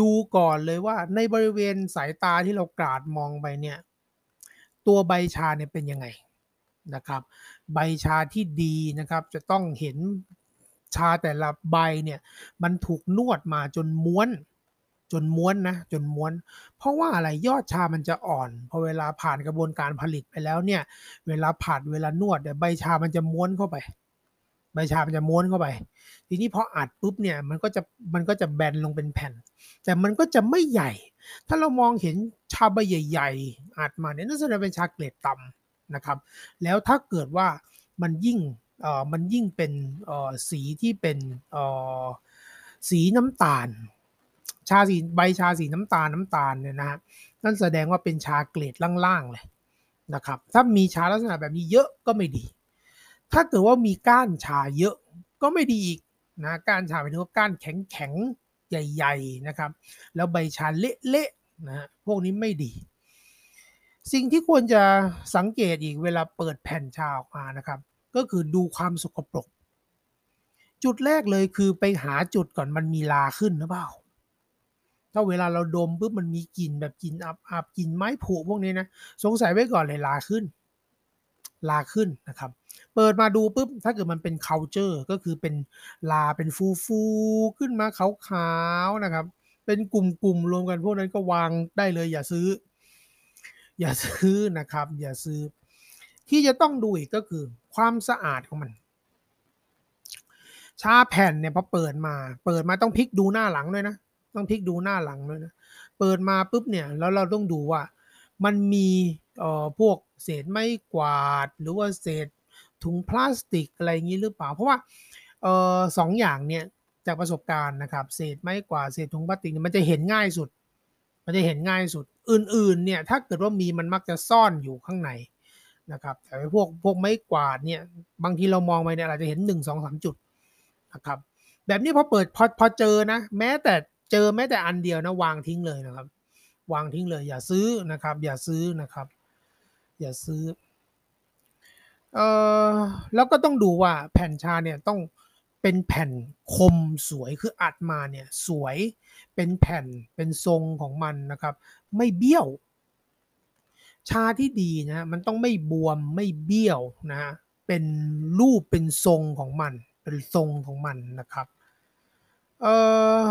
ดูก่อนเลยว่าในบริเวณสายตาที่เรากราดมองไปเนี่ย ตัวใบชาเนี่ยเป็นยังไงนะครับ ใบชาที่ดีนะครับ จะต้องเห็นชาแต่ละใบเนี่ย มันถูกนวดมาจนม้วน จนม้วนนะจนม้วน เพราะว่าอะไรยอดชามันจะอ่อนพอเวลาผ่านกระบวนการผลิตไปแล้วเนี่ย เวลาผัดเวลานวดเนี่ยใบชามันจะม้วนเข้าไป ใบชามันจะม้วนเข้าไป ทีนี้พออัดปุ๊บเนี่ยมันก็จะมันก็จะแบนลงเป็นแผ่น แต่มันก็จะไม่ใหญ่ ถ้าเรามองเห็นชาใบใหญ่ ๆอัดมาเนี่ยนั่นแสดงเป็นชาเกรดต่ำนะครับ แล้วถ้าเกิดว่ามันยิ่งเอ่อมันยิ่งเป็นเอ่อสีที่เป็นเอ่อสีน้ำตาล ชาสีใบชาสีน้ำตาลน้ำตาลเนี่ยนะนั่นแสดงว่าเป็นชาเกรดล่างๆเลยนะครับถ้ามีชาลักษณะแบบนี้เยอะก็ไม่ดี ถ้าเกิดว่ามีก้านชาเยอะก็ไม่ดีอีกนะก้านชาหมายถึงว่าก้านแข็งๆใหญ่ๆนะครับ แล้วใบชาเละๆนะพวกนี้ไม่ดี สิ่งที่ควรจะสังเกตอีกเวลาเปิดแผ่นชาออกมานะครับ ก็คือดูความสกปรก จุดแรกเลยคือไปหาจุดก่อนมันมีลาขึ้นหรือเปล่า ถ้าเวลาเราดมปุ๊บมันมีกลิ่นแบบกลิ่นอับอับกลิ่นไม้ผุพวกนี้นะสงสัยไว้ก่อนเลยลาขึ้น ลาขึ้นนะครับ เปิดมาดูปุ๊บถ้าเกิดมันเป็น culture ก็คือเป็นลาเป็นฟูฟูขึ้นมาขาวๆนะครับ เป็นกลุ่มๆรวมกันพวกนั้นก็วางได้เลยอย่าซื้อ อย่าซื้อนะครับ อย่าซื้อ ที่จะต้องดูอีกก็คือความสะอาดของมันชาแผ่นเนี่ยพอเปิดมา เปิดมาต้องพลิกดูหน้าหลังด้วยนะ ต้องพลิกดูหน้าหลังด้วยนะ เปิดมาปุ๊บเนี่ยแล้วเราต้องดูว่า มันมีเอ่อพวกเศษไม้กวาด หรือว่าเศษถุงพลาสติกอะไรอย่างนี้หรือเปล่า เพราะว่าเอ่อสองอย่างเนี่ยจากประสบการณ์นะครับ เศษไม้กวาดเศษถุงพลาสติกมันจะเห็นง่ายสุด มันจะเห็นง่ายสุดอื่นๆเนี่ยถ้าเกิดว่ามีมันมักจะซ่อนอยู่ข้างในนะครับแต่พวกพวกไม้กวาดเนี่ยบางทีเรามองไปเนี่ยอาจจะเห็นหนึ่งสองสามจุดนะครับแบบนี้พอเปิดพอพอเจอนะ แม้แต่ เจอแม้แต่อันเดียวนะวางทิ้งเลยนะครับ วางทิ้งเลย อย่าซื้อนะครับ อย่าซื้อนะครับ อย่าซื้อเอ่อแล้วก็ต้องดูว่าแผ่นชาเนี่ยต้องเป็นแผ่นคมสวยคืออัดมาเนี่ยสวยเป็นแผ่นเป็นทรงของมันนะครับ ไม่เบี้ยว ชาที่ดีนะมันต้องไม่บวมไม่เบี้ยวนะเป็นรูปเป็นทรงของมัน เป็นทรงของมันนะครับ เออ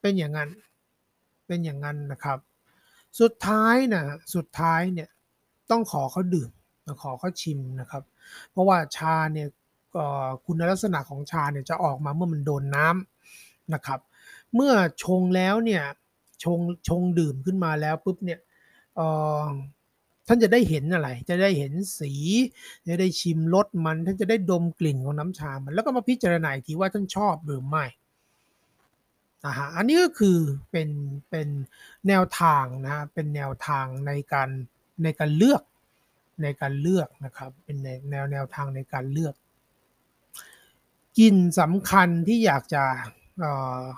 เป็นอย่างนั้น เป็นอย่างนั้นนะครับ สุดท้ายนะสุดท้ายเนี่ยต้องขอเขาดื่มขอเขาชิมนะครับ เพราะว่าชาเนี่ยคุณลักษณะของชาเนี่ยจะออกมาเมื่อมันโดนน้ำนะครับ เมื่อชงแล้วเนี่ยชงชงดื่มขึ้นมาแล้วปุ๊บเนี่ยท่านจะได้เห็นอะไร จะได้เห็นสี จะได้ชิมรสมัน ท่านจะได้ดมกลิ่นของน้ำชามัน แล้วก็มาพิจารณาทีว่าท่านชอบหรือไม่ นะฮะอันนี้ก็คือเป็นเป็นแนวทางนะฮะเป็นแนวทางในการในการเลือกในการเลือกนะครับ เป็นแนวแนวทางในการเลือก กินสำคัญที่อยากจะ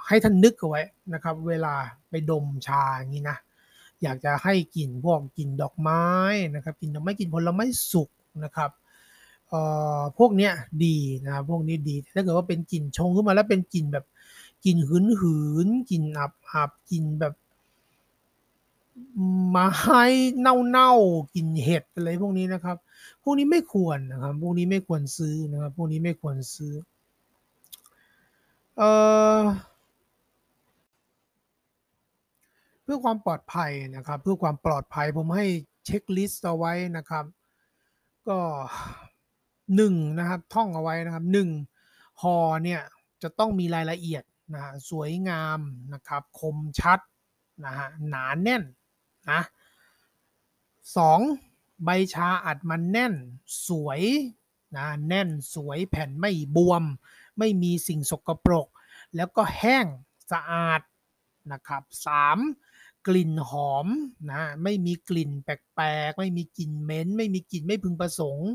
ให้ท่านนึกเอาไว้นะครับ เวลาไปดมชาอย่างนี้นะอยากจะให้กลิ่นพวกกลิ่นดอกไม้นะครับกลิ่นดอกไม้กลิ่นผลไม้สุกนะครับพวกเนี้ยดีนะพวกนี้ดี ถ้าเกิดว่าเป็นกลิ่นชงขึ้นมาแล้วเป็นกลิ่นแบบ กลิ่นหืนหืนกลิ่นอับอับกลิ่นแบบไมาให้เน่าเน่ากลิ่นเห็ดอะไรพวกนี้นะครับ พวกนี้ไม่ควรนะครับ พวกนี้ไม่ควรซื้อนะครับ พวกนี้ไม่ควรซื้อ เอ่อเพื่อความปลอดภัยนะครับ เพื่อความปลอดภัยผมให้เช็คลิสต์เอาไว้นะครับ ก็หนึ่งนะครับ ท่องเอาไว้นะครับหนึ่งหอเนี่ยจะต้องมีรายละเอียด นะสวยงามนะครับคมชัดนะฮะหนาแน่นนะสองใบชาอัดมันแน่นสวยนะแน่นสวยแผ่นไม่บวม ไม่มีสิ่งสกปรก แล้วก็แห้งสะอาดนะครับสามกลิ่นหอมนะไม่มีกลิ่นแปลกๆ ไม่มีกลิ่นเหม็น ไม่มีกลิ่นไม่พึงประสงค์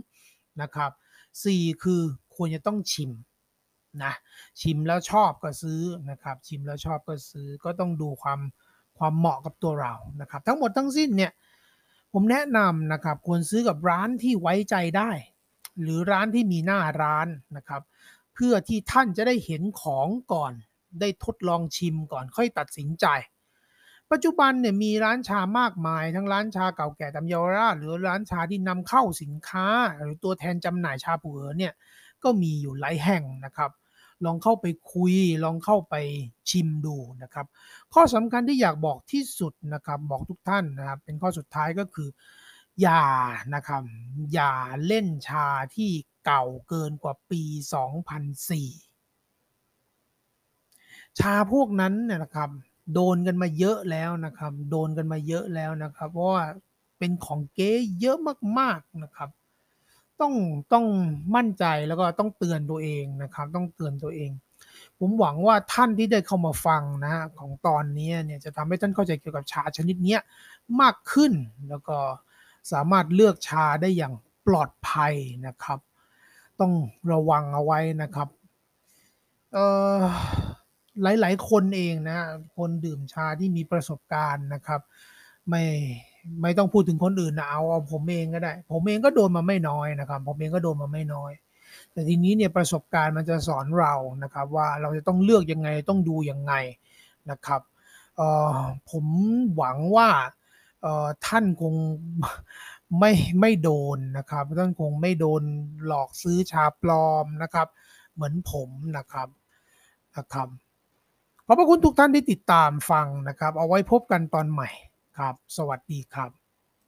นะครับสี่คือควรจะต้องชิม นะชิมแล้วชอบก็ซื้อนะครับ ชิมแล้วชอบก็ซื้อก็ต้องดูความความเหมาะกับตัวเรานะครับ ทั้งหมดทั้งสิ้นเนี่ยผมแนะนำนะครับควรซื้อกับร้านที่ไว้ใจได้ หรือร้านที่มีหน้าร้านนะครับ เพื่อที่ท่านจะได้เห็นของก่อน ได้ทดลองชิมก่อนค่อยตัดสินใจ ปัจจุบันเนี่ยมีร้านชามากมาย ทั้งร้านชาเก่าแก่ตามเยาวราชหรือร้านชาที่นำเข้าสินค้า หรือตัวแทนจำหน่ายชาปูเอ๋อเนี่ยก็มีอยู่หลายแห่งนะครับ ลองเข้าไปคุย ลองเข้าไปชิมดูนะครับ ข้อสำคัญที่อยากบอกที่สุดนะครับ บอกทุกท่านนะครับ เป็นข้อสุดท้ายก็คือ อย่านะครับ อย่าเล่นชาที่เก่าเกินกว่าปี 2004 ชาพวกนั้นเนี่ยนะครับ โดนกันมาเยอะแล้วนะครับ โดนกันมาเยอะแล้วนะครับ เพราะว่าเป็นของเก๊เยอะมากๆนะครับ ต้องต้องมั่นใจแล้วก็ต้องเตือนตัวเองนะครับ ต้องเตือนตัวเอง ผมหวังว่าท่านที่ได้เข้ามาฟังนะของตอนนี้เนี่ยจะทำให้ท่านเข้าใจเกี่ยวกับชาชนิดนี้มากขึ้นแล้วก็สามารถเลือกชาได้อย่างปลอดภัยนะครับ ต้องระวังเอาไว้นะครับเอ่อหลาย ๆ คนเองนะ คนดื่มชาที่มีประสบการณ์นะครับ ไม่ ไม่ต้องพูดถึงคนอื่นนะเอาเอาผมเองก็ได้ ผมเองก็โดนมาไม่น้อยนะครับ ผมเองก็โดนมาไม่น้อย แต่ทีนี้เนี่ยประสบการณ์มันจะสอนเรานะครับ ว่าเราจะต้องเลือกยังไงต้องดูยังไงนะครับผมหวังว่าท่านคงไม่ไม่โดนนะครับท่านคงไม่โดนหลอกซื้อชาปลอมนะครับ เหมือนผมนะครับนะครับขอบพระคุณทุกท่านที่ติดตามฟังนะครับ เอาไว้พบกันตอนใหม่ ครับ สวัสดีครับ